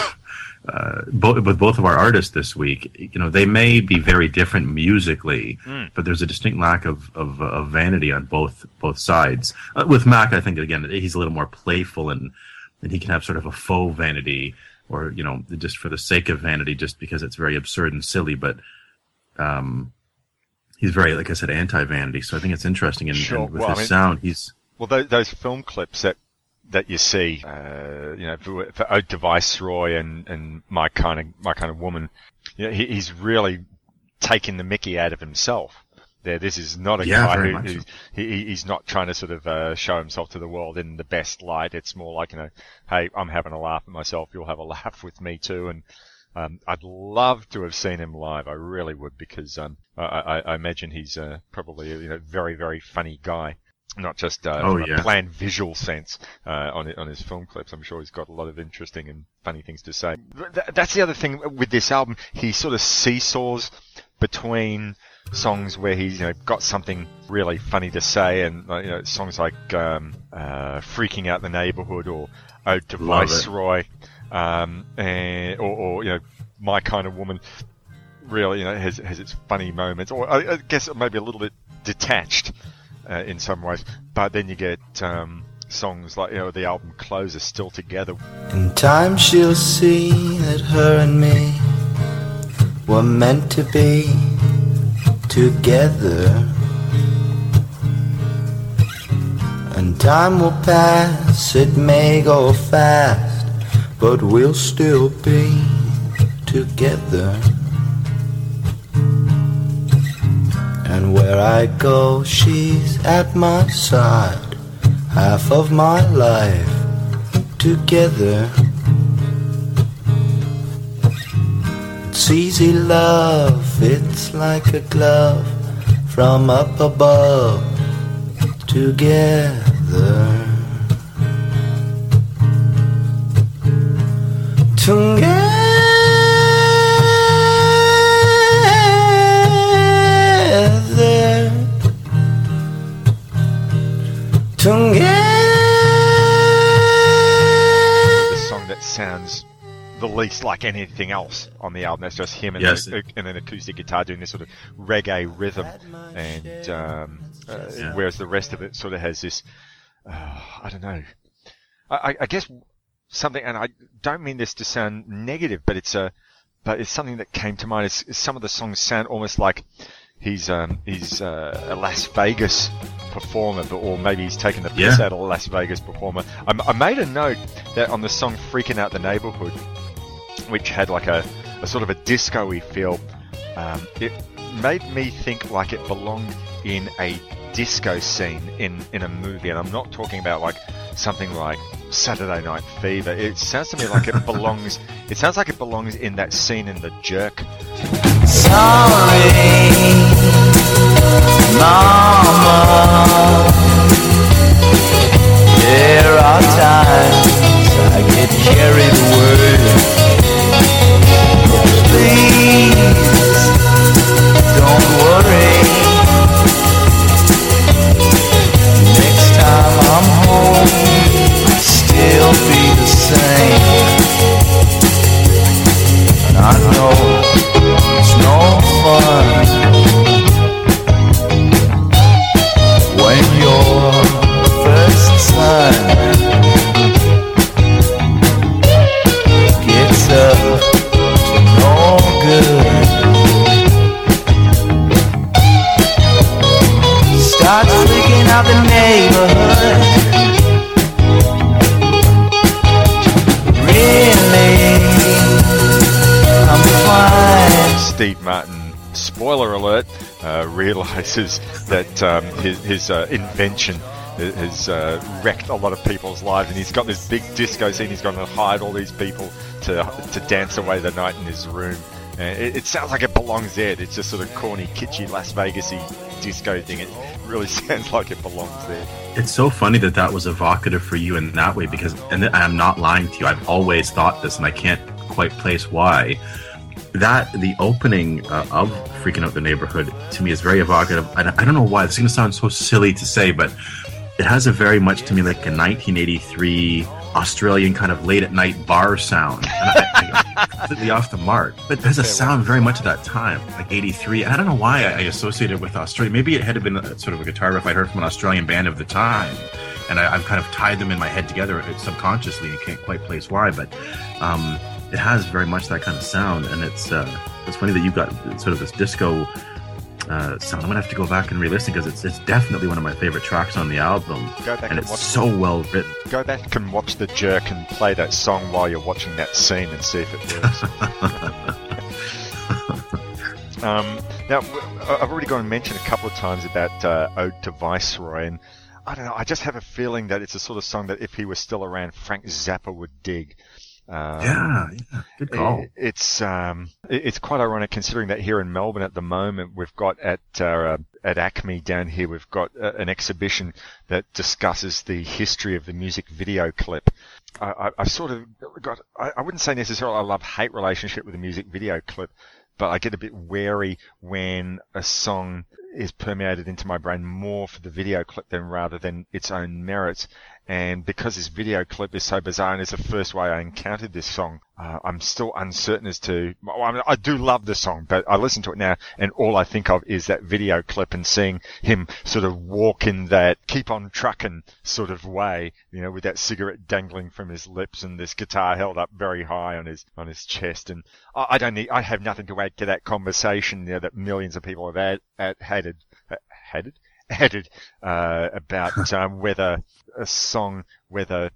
uh, both with both of our artists this week. You know, they may be very different musically, Mm. but there's a distinct lack of of, of vanity on both both sides. Uh, with Mac, I think again he's a little more playful and and he can have sort of a faux vanity, or you know, just for the sake of vanity, just because it's very absurd and silly. But um, he's very, like I said, anti vanity. So I think it's interesting. And, Sure. and with Well, I his mean- sound, he's Well, those, those film clips that that you see, uh, you know, for, for Ode to Viceroy and, and my kind of my kind of woman, you know, he, he's really taking the Mickey out of himself. There, this is not a Yeah, guy who, who's, so. he, he- he's not trying to sort of uh, show himself to the world in the best light. It's more like, you know, hey, I'm having a laugh at myself. You'll have a laugh with me too. And um, I'd love to have seen him live. I really would because um, I, I, I imagine he's uh, probably a you know very very funny guy. Not just uh, Oh, yeah. a planned visual sense uh, on on his film clips. I'm sure he's got a lot of interesting and funny things to say. Th- that's the other thing with this album. He sort of seesaws between songs where he's you know got something really funny to say, and you know songs like um, uh, "Freaking Out the Neighborhood" or "Ode to Love it. Viceroy," um, and, or, or you know "My Kind of Woman." Really, you know, has has its funny moments, or I, I guess maybe a little bit detached uh, in some ways. But then you get um, songs like you know the album closer, "Still Together." In time she'll see that her and me were meant to be together. And time will pass, it may go fast, but we'll still be together. And where I go, she's at my side, half of my life together. It's easy love, it's like a glove from up above together. Together. Together. the song that sounds the least like anything else on the album. That's just him and, Yes. an, and an acoustic guitar doing this sort of reggae rhythm, and um, uh, Yeah. whereas the rest of it sort of has this, uh, I don't know. I, I- I guess something, and I don't mean this to sound negative, but it's a, but it's something that came to mind. Is, is some of the songs sound almost like he's um, he's uh, a Las Vegas performer, but, or maybe he's taken the piss Yeah. out of a Las Vegas performer. I, I made a note that on the song "Freaking Out the Neighborhood," which had like a, a sort of a disco-y feel, um, it made me think like it belonged in a disco scene in, in a movie. And I'm not talking about like something like Saturday Night Fever. It sounds to me like it belongs. It sounds like it belongs in that scene in The Jerk. Sorry, Mama. There are times I get carried away. Please don't worry. Next time I'm home, I'll still be the same. And I know it's no fun when first son the neighborhood. Steve Martin, spoiler alert, uh, realizes that um, his, his uh, invention has uh, wrecked a lot of people's lives, and he's got this big disco scene. He's going to hide all these people to to dance away the night in his room. Uh, it, it, sounds like it belongs there. It's just sort of corny, kitschy Las Vegasy disco thing. It, really sounds like it belongs there. It's so funny that that was evocative for you in that way because, and I'm not lying to you, I've always thought this and I can't quite place why. That, the opening uh, of Freaking Out the Neighborhood to me is very evocative. I, I don't know why, this is going to sound so silly to say, but it has a very much to me like a 1983 Australian kind of late at night bar sound. And I, completely off the mark. But there's a sound very much of that time, like 83. And I don't know why I, I associate it with Australia. Maybe it had been a, sort of a guitar riff I'd heard from an Australian band of the time. And I, I've kind of tied them in my head together subconsciously and can't quite place why. But um, it has very much that kind of sound. And it's, uh, it's funny that you've got sort of this disco uh, sound. I'm gonna have to go back and re-listen because it's it's definitely one of my favorite tracks on the album, Go back and and it's watch so well written. Go back and watch the jerk and play that song while you're watching that scene and see if it works. um, now, I've already gone and mentioned a couple of times about uh, Ode to Viceroy, and I don't know, I just have a feeling that it's a sort of song that if he was still around, Frank Zappa would dig. Um, Yeah, yeah, good call. it- it's um, it- it's quite ironic considering that here in Melbourne at the moment we've got at uh, at ACMI down here we've got uh, an exhibition that discusses the history of the music video clip. I, I, I've sort of got I, I wouldn't say necessarily a love hate relationship with the music video clip, but I get a bit wary when a song is permeated into my brain more for the video clip than rather than its own merits. And because this video clip is so bizarre and it's the first way I encountered this song, uh, I'm still uncertain as to. Well, I, mean, I do love the song, but I listen to it now, and all I think of is that video clip and seeing him sort of walk in that keep on trucking sort of way, you know, with that cigarette dangling from his lips and this guitar held up very high on his on his chest. And I, I don't need. I have nothing to add to that conversation you know, that millions of people have had, had, had, had added uh, about um, whether a song, whether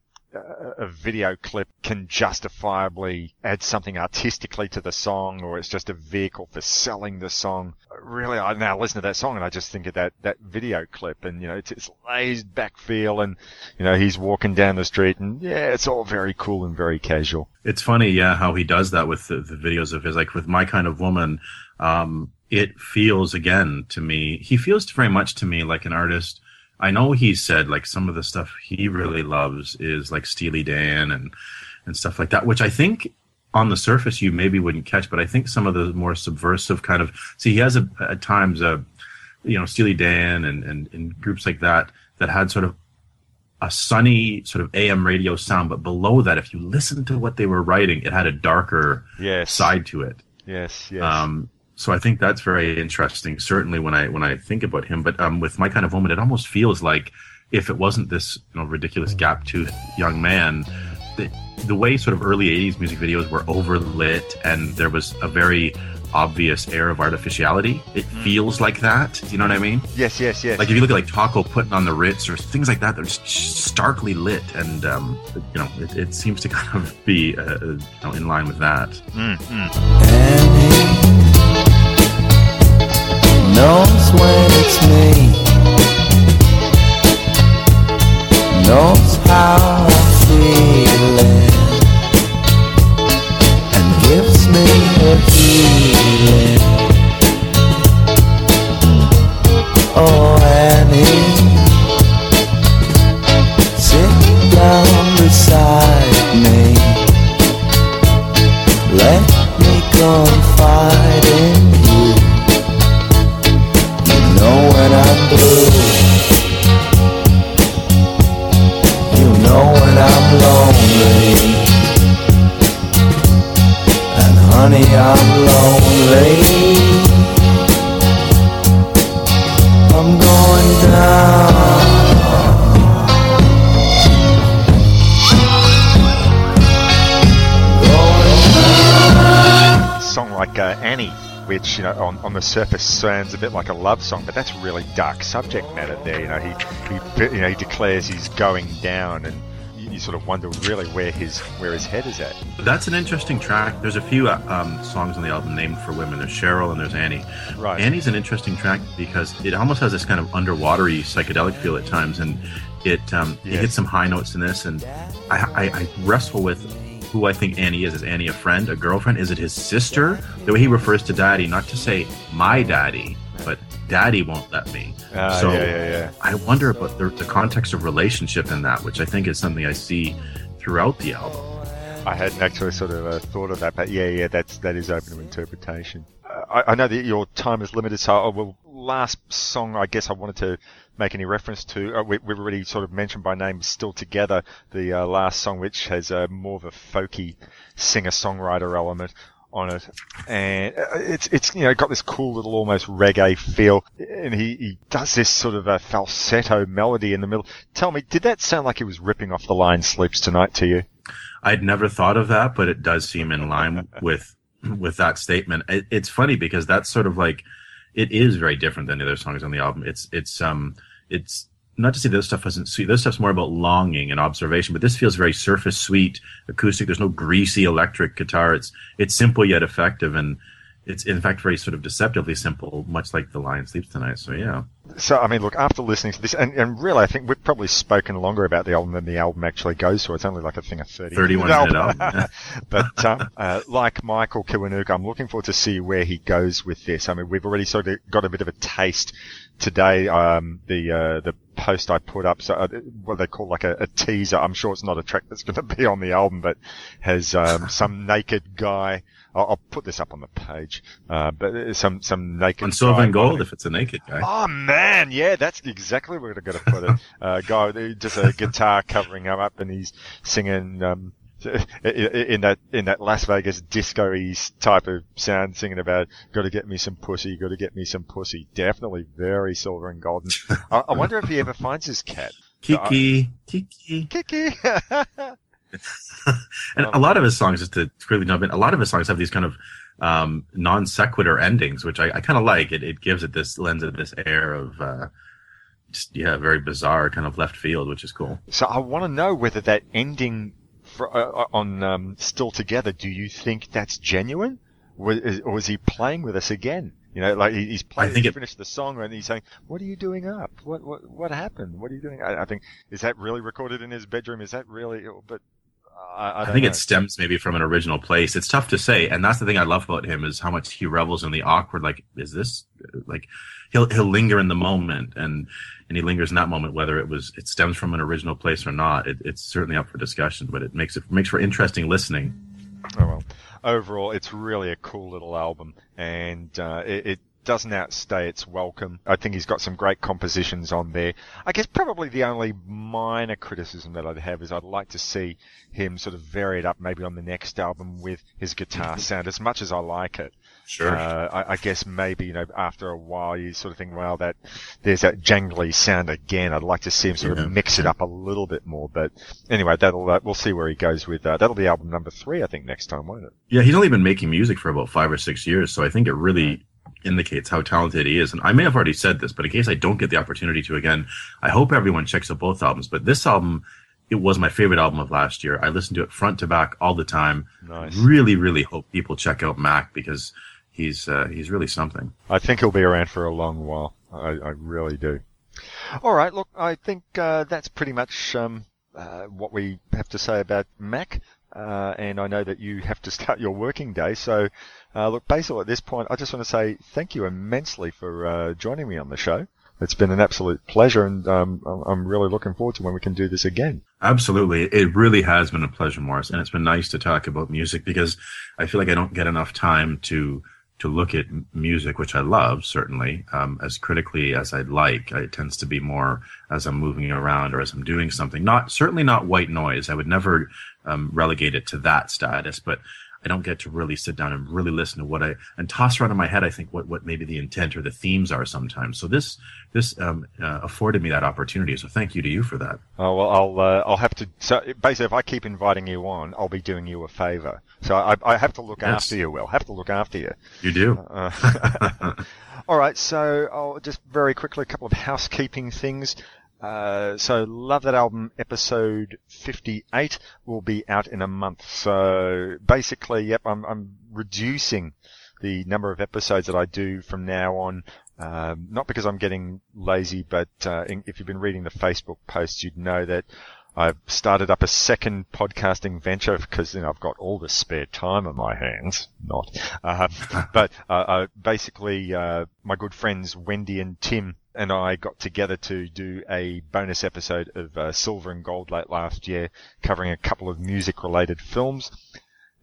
a video clip can justifiably add something artistically to the song, or it's just a vehicle for selling the song. Really, I now listen to that song and I just think of that that video clip, and you know, it's, it's laid back feel, and you know, he's walking down the street, and yeah, it's all very cool and very casual. It's funny, yeah, how he does that with the, the videos of his, like with My Kind of Woman. Um, it feels again to me, he feels very much to me like an artist. I know he said like some of the stuff he really loves is like Steely Dan and, and stuff like that, which I think on the surface you maybe wouldn't catch, but I think some of the more subversive kind of, see, he has a, at times a, you know, Steely Dan and, and, and groups like that, that had sort of a sunny sort of AM radio sound, but below that, if you listen to what they were writing, it had a darker Yes. side to it. Yes, yes. Um, so I think that's very interesting. Certainly when I when I think about him, but um, with my kind of woman, it almost feels like if it wasn't this you know ridiculous gap toothed young man, the, the way sort of early '80s music videos were overlit and there was a very obvious air of artificiality. It feels like that. Do you know what I mean? yes, yes, yes. Like if you look at like Taco putting on the Ritz or things like that, they're just starkly lit, and um, you know it, it seems to kind of be uh, you know, in line with that. Mm, mm. Knows when it's the surface sounds a bit like a love song, but that's really dark subject matter there. You know, he he you know he declares he's going down, and you, sort of wonder really where his where his head is at. That's an interesting track. There's a few uh, um, songs on the album named for women. There's Sherrill and there's Annie. Right. Annie's an interesting track because it almost has this kind of underwatery psychedelic feel at times, and it um, it Yes. hits some high notes in this. And I, I, I wrestle with who I think Annie is. Is Annie a friend, a girlfriend? Is it his sister? The way he refers to Daddy, not to say my daddy, but Daddy won't let me. Ah, so yeah, yeah, yeah. I wonder about the, the context of relationship in that, which I think is something I see throughout the album. I hadn't actually sort of uh, thought of that, but yeah, yeah, that's that is open to interpretation. Uh, I, I know that your time is limited, so I will. Last song, I guess I wanted to make any reference to. Uh, we, we've already sort of mentioned by name, "Still Together," the uh, last song, which has uh, more of a folky singer-songwriter element on it, and uh, it's it's you know got this cool little almost reggae feel, and he, he does this sort of a falsetto melody in the middle. Tell me, did that sound like he was ripping off the line "Sleeps Tonight" to you? I'd never thought of that, but it does seem in line with with that statement. It, it's funny because that's sort of like it is very different than the other songs on the album. It's it's um it's not to say the other stuff wasn't sweet. This stuff's more about longing and observation, but this feels very surface sweet, acoustic. There's no greasy electric guitar. It's it's simple yet effective, and it's in fact very sort of deceptively simple, much like the Lion Sleeps Tonight. So yeah. So, I mean, look, after listening to this, and, and really, I think we've probably spoken longer about the album than the album actually goes to. It's only like a thing of 30 31 minute album, yeah. but, um, uh, like Michael Kiwanuka, I'm looking forward to see where he goes with this. I mean, we've already sort of got a bit of a taste today, um, the, uh, the post I put up, so uh, what they call like a, a teaser. I'm sure it's not a track that's going to be on the album, but has, um, some naked guy. I'll, I'll put this up on the page, uh, but some, some naked On silver guy and gold, if it's a naked guy. Oh man, yeah, that's exactly where we're going to put it. Uh, guy just a guitar covering him up, and he's singing um, in that in that Las Vegas disco-y type of sound, singing about "Got to get me some pussy, got to get me some pussy." Definitely very silver and golden. I, I wonder if he ever finds his cat. Kiki, Kiki, Kiki. and a lot of his songs, just to quickly jump in, a lot of his songs have these kind of um, non sequitur endings, which I, I kind of like. It, it gives it this lends it this air of uh, just yeah, very bizarre kind of left field, which is cool. So I want to know whether that ending for, uh, on um, "Still Together." Do you think that's genuine, Was- is- or is he playing with us again? You know, like he's playing. He finished the song and he's saying, "What are you doing up? What what what happened? What are you doing?" I, I think is that really recorded in his bedroom? Is that really? But I, I, I, think know. it stems maybe from an original place. It's tough to say, and that's the thing I love about him is how much he revels in the awkward. Like, is this like he'll he'll linger in the moment, and and he lingers in that moment, whether it was it stems from an original place or not. It, it's certainly up for discussion, but it makes it makes for interesting listening. Oh well. Overall, it's really a cool little album, and uh, it, it doesn't outstay its welcome. I think he's got some great compositions on there. I guess probably the only minor criticism that I'd have is I'd like to see him sort of vary it up maybe on the next album with his guitar sound. As much as I like it, Sure. uh, I, I guess maybe you know after a while you sort of think, well, that there's that jangly sound again. I'd like to see him sort Yeah. of mix it up a little bit more. But anyway, that'll uh, we'll see where he goes with that. that'll be album number three, I think, next time, won't it? Yeah, he's only been making music for about five or six years, so I think it really indicates how talented he is. And I may have already said this, but in case I don't get the opportunity to again, I hope everyone checks out both albums. But this album, it was my favorite album of last year. I listened to it front to back all the time. Nice. Really, really hope people check out Mac because he's uh, he's really something. I think he'll be around for a long while. I, I really do. All right, look, I think uh, that's pretty much um, uh, what we have to say about Mac. Uh, and I know that you have to start your working day. So, uh, look, Basil, at this point, I just want to say thank you immensely for uh, joining me on the show. It's been an absolute pleasure, and um, I'm- really looking forward to when we can do this again. Absolutely. It really has been a pleasure, Morris, and it's been nice to talk about music because I feel like I don't get enough time to to look at music, which I love certainly, um, as critically as I'd like. It tends to be more as I'm moving around or as I'm doing something. Not certainly not white noise. I would never um, relegate it to that status, but I don't get to really sit down and really listen to what I and toss around in my head. I think what what maybe the intent or the themes are sometimes. So this this um, uh, afforded me that opportunity. So thank you to you for that. Oh well, I'll uh, I'll have to. So basically, if I keep inviting you on, I'll be doing you a favour. So I, I have to look Yes. after you. Will have to look after you. You do. Uh, all right. So I'll just very quickly a couple of housekeeping things. Uh, so Love That Album episode 58 will be out in a month. So basically, yep, I'm, I'm reducing the number of episodes that I do from now on. Um, not because I'm getting lazy, but uh, in, if you've been reading the Facebook posts, you'd know that I've started up a second podcasting venture because you know I've got all the spare time on my hands. Not, um, but uh, uh, basically, uh, my good friends Wendy and Tim and I got together to do a bonus episode of uh, Silver and Gold late last year, covering a couple of music-related films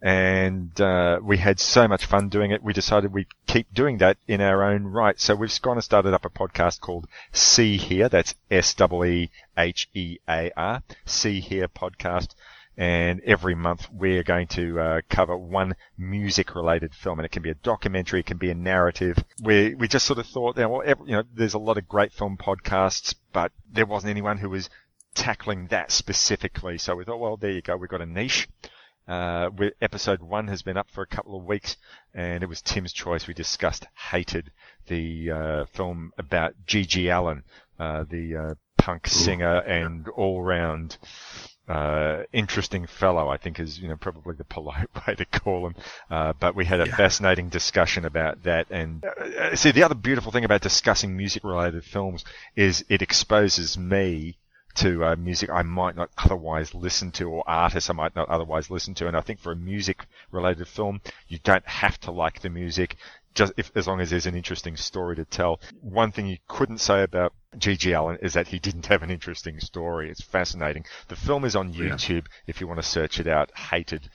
and uh, we had so much fun doing it. We decided we'd keep doing that in our own right. So we've gone and started up a podcast called See Here. That's S W E H E A R. See Here podcast. And every month we're going to uh, cover one music-related film, and it can be a documentary, it can be a narrative. We we just sort of thought, well, every, you know, there's a lot of great film podcasts, but there wasn't anyone who was tackling that specifically. So we thought, well, there you go, we've got a niche. Uh, episode one has been up for a couple of weeks, and it was Tim's choice. We discussed Hated, the uh, film about G.G. Allin, uh, the uh, punk singer and all-round uh, interesting fellow. I think is you know probably the polite way to call him. Uh, but we had a fascinating discussion about that. And uh, see, the other beautiful thing about discussing music-related films is it exposes me to uh, music I might not otherwise listen to or artists I might not otherwise listen to. And I think for a music related film, you don't have to like the music just if, as long as there's an interesting story to tell. One thing you couldn't say about G.G. Allin is that he didn't have an interesting story. It's fascinating. The film is on YouTube if you want to search it out. Hated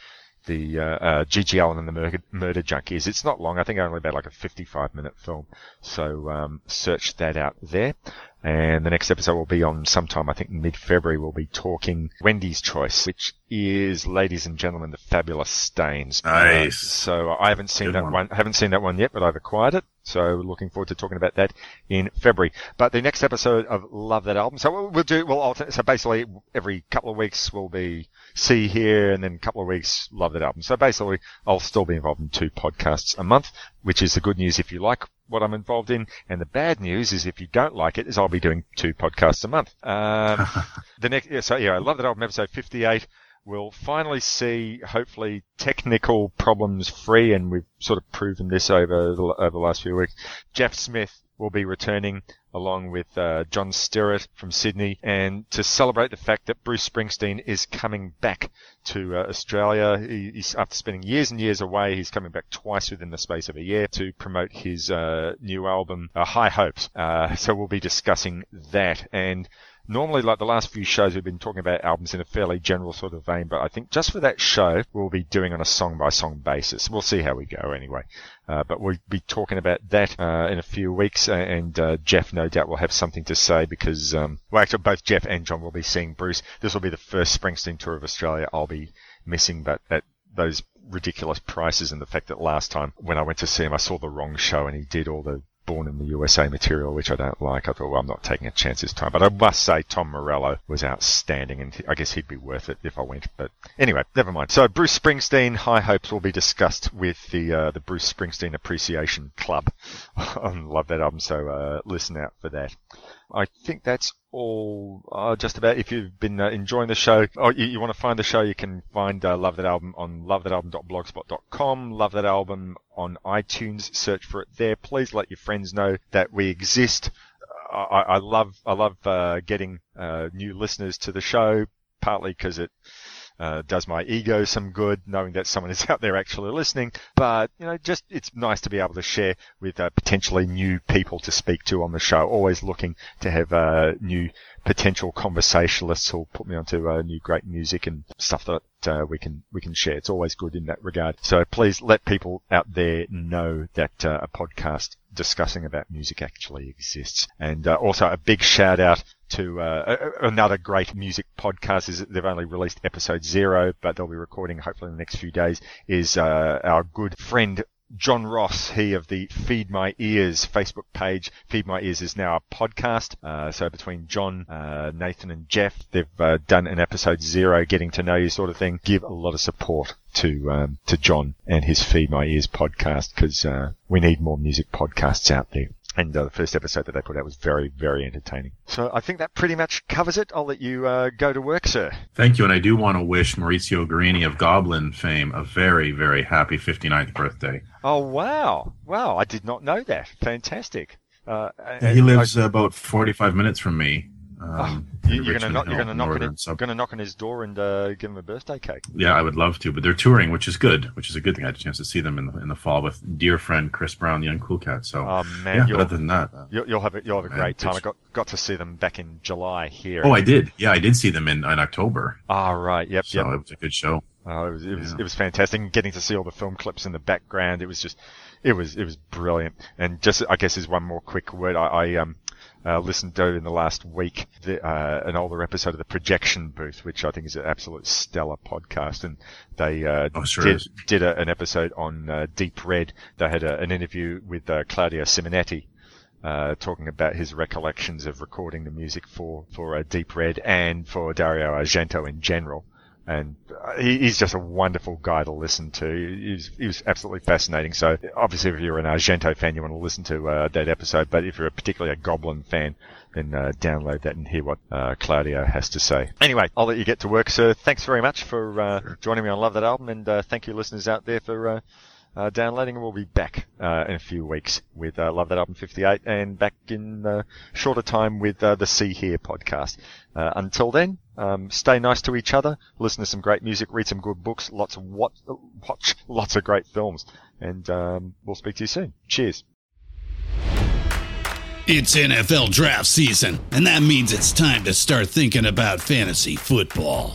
the uh, uh, G.G. Allin and the Murder, Murder Junkies. It's not long. I think only about like a 55 minute film. So um, search that out there. And the next episode will be on sometime, I think mid-February, we'll be talking Wendy's Choice, which is, ladies and gentlemen, the Fabulous Stains. Nice. Uh, so I haven't seen Good that one. one. haven't seen that one yet, but I've acquired it. So looking forward to talking about that in February. But the next episode of Love That Album. So we'll, we'll do, we'll alternate, so basically every couple of weeks we'll be See Here and then a couple of weeks Love That Album. So basically I'll still be involved in two podcasts a month, which is the good news if you like what I'm involved in. And the bad news is if you don't like it, is I'll be doing two podcasts a month. Um, the next, yeah, so yeah, I love that album, episode 58. We'll finally see, hopefully, technical problems free, and we've sort of proven this over the, over the last few weeks. Jeff Smith will be returning along with uh, John Stewart from Sydney, and to celebrate the fact that Bruce Springsteen is coming back to uh, Australia. He, he's after spending years and years away, he's coming back twice within the space of a year to promote his uh, new album, uh, High Hopes. Uh, so we'll be discussing that and. Normally, like the last few shows, we've been talking about albums in a fairly general sort of vein, but I think just for that show, we'll be doing on a song by song basis. We'll see how we go anyway. Uh, but we'll be talking about that uh, in a few weeks, and uh, Jeff, no doubt, will have something to say because, um, well, actually, both Jeff and John will be seeing Bruce. This will be the first Springsteen tour of Australia I'll be missing, but at those ridiculous prices and the fact that last time when I went to see him, I saw the wrong show and he did all the Born in the USA material, which I don't like. I thought, well, I'm not taking a chance this time. But I must say, Tom Morello was outstanding, and I guess he'd be worth it if I went. But anyway, never mind. So Bruce Springsteen, High Hopes will be discussed with the uh, the Bruce Springsteen Appreciation Club. I love that album, so uh, listen out for that. I think that's all uh, just about. If you've been uh, enjoying the show, or you, you want to find the show, you can find uh, Love That Album on lovethatalbum.blogspot.com. Love That Album on iTunes. Search for it there. Please let your friends know that we exist. I, I love I love uh, getting uh, new listeners to the show, partly because it uh, does my ego some good knowing that someone is out there actually listening. But you know, just it's nice to be able to share with uh, potentially new people to speak to on the show. Always looking to have uh, new potential conversationalists who'll put me onto uh, new great music and stuff that uh, we can we can share. It's always good in that regard. So please let people out there know that uh, a podcast discussing about music actually exists. And uh, also a big shout out to uh, another great music podcast. Is they've only released episode zero, but they'll be recording hopefully in the next few days. Is uh, our good friend John Ross, he of the Feed My Ears Facebook page. Feed My Ears is now a podcast. Uh, so between John, uh, Nathan and Jeff, they've uh, done an episode zero, getting to know you sort of thing. Give a lot of support to, um, to John and his Feed My Ears podcast because, uh, we need more music podcasts out there. And uh, the first episode that they put out was very, very entertaining. So I think that pretty much covers it. I'll let you uh, go to work, sir. Thank you, and I do want to wish Maurizio Guarini of Goblin fame a very, very happy 59th birthday. Oh wow, wow! I did not know that. Fantastic. Uh, he lives about 45 minutes from me. Um, you, you're gonna knock, you're gonna knock on his, gonna knock on his door and uh, give him a birthday cake. Yeah, I would love to, but they're touring, which is good. Which is a good thing. I had a chance to see them in the, in the fall with dear friend Chris Brown, the Uncool Cat. So, Oh man, yeah. other than that, uh, you'll, you'll have a, you'll have a man, great time. I got got to see them back in July here. oh, I did. Yeah, I did see them in, in October. Ah, right. Yep. So yep. it was a good show. Oh, it was it was Yeah. it was fantastic. And getting to see all the film clips in the background, it was just it was it was brilliant. And just I guess is one more quick word. I, I um uh, listened to in the last week the, uh, an older episode of the Projection Booth, which I think is an absolute stellar podcast. And they uh, Oh, sure did did a, an episode on uh, Deep Red. They had a, an interview with uh, Claudio Simonetti uh, talking about his recollections of recording the music for for Deep Red and for Dario Argento in general. And uh, he, he's just a wonderful guy to listen to. He was, he was absolutely fascinating. So obviously, if you're an Argento fan, you want to listen to uh, that episode. But if you're particularly a Goblin fan, then uh, download that and hear what uh, Claudio has to say. Anyway, I'll let you get to work, sir. Thanks very much for uh, joining me on Love That Album, and uh, thank you, listeners out there, for downloading, and we'll be back in a few weeks with Love That Album 58, and back in shorter time with the See Here podcast. Until then, um, stay nice to each other, listen to some great music, read some good books, lots of what, watch lots of great films, and um, we'll speak to you soon. Cheers. It's NFL draft season, and that means it's time to start thinking about fantasy football.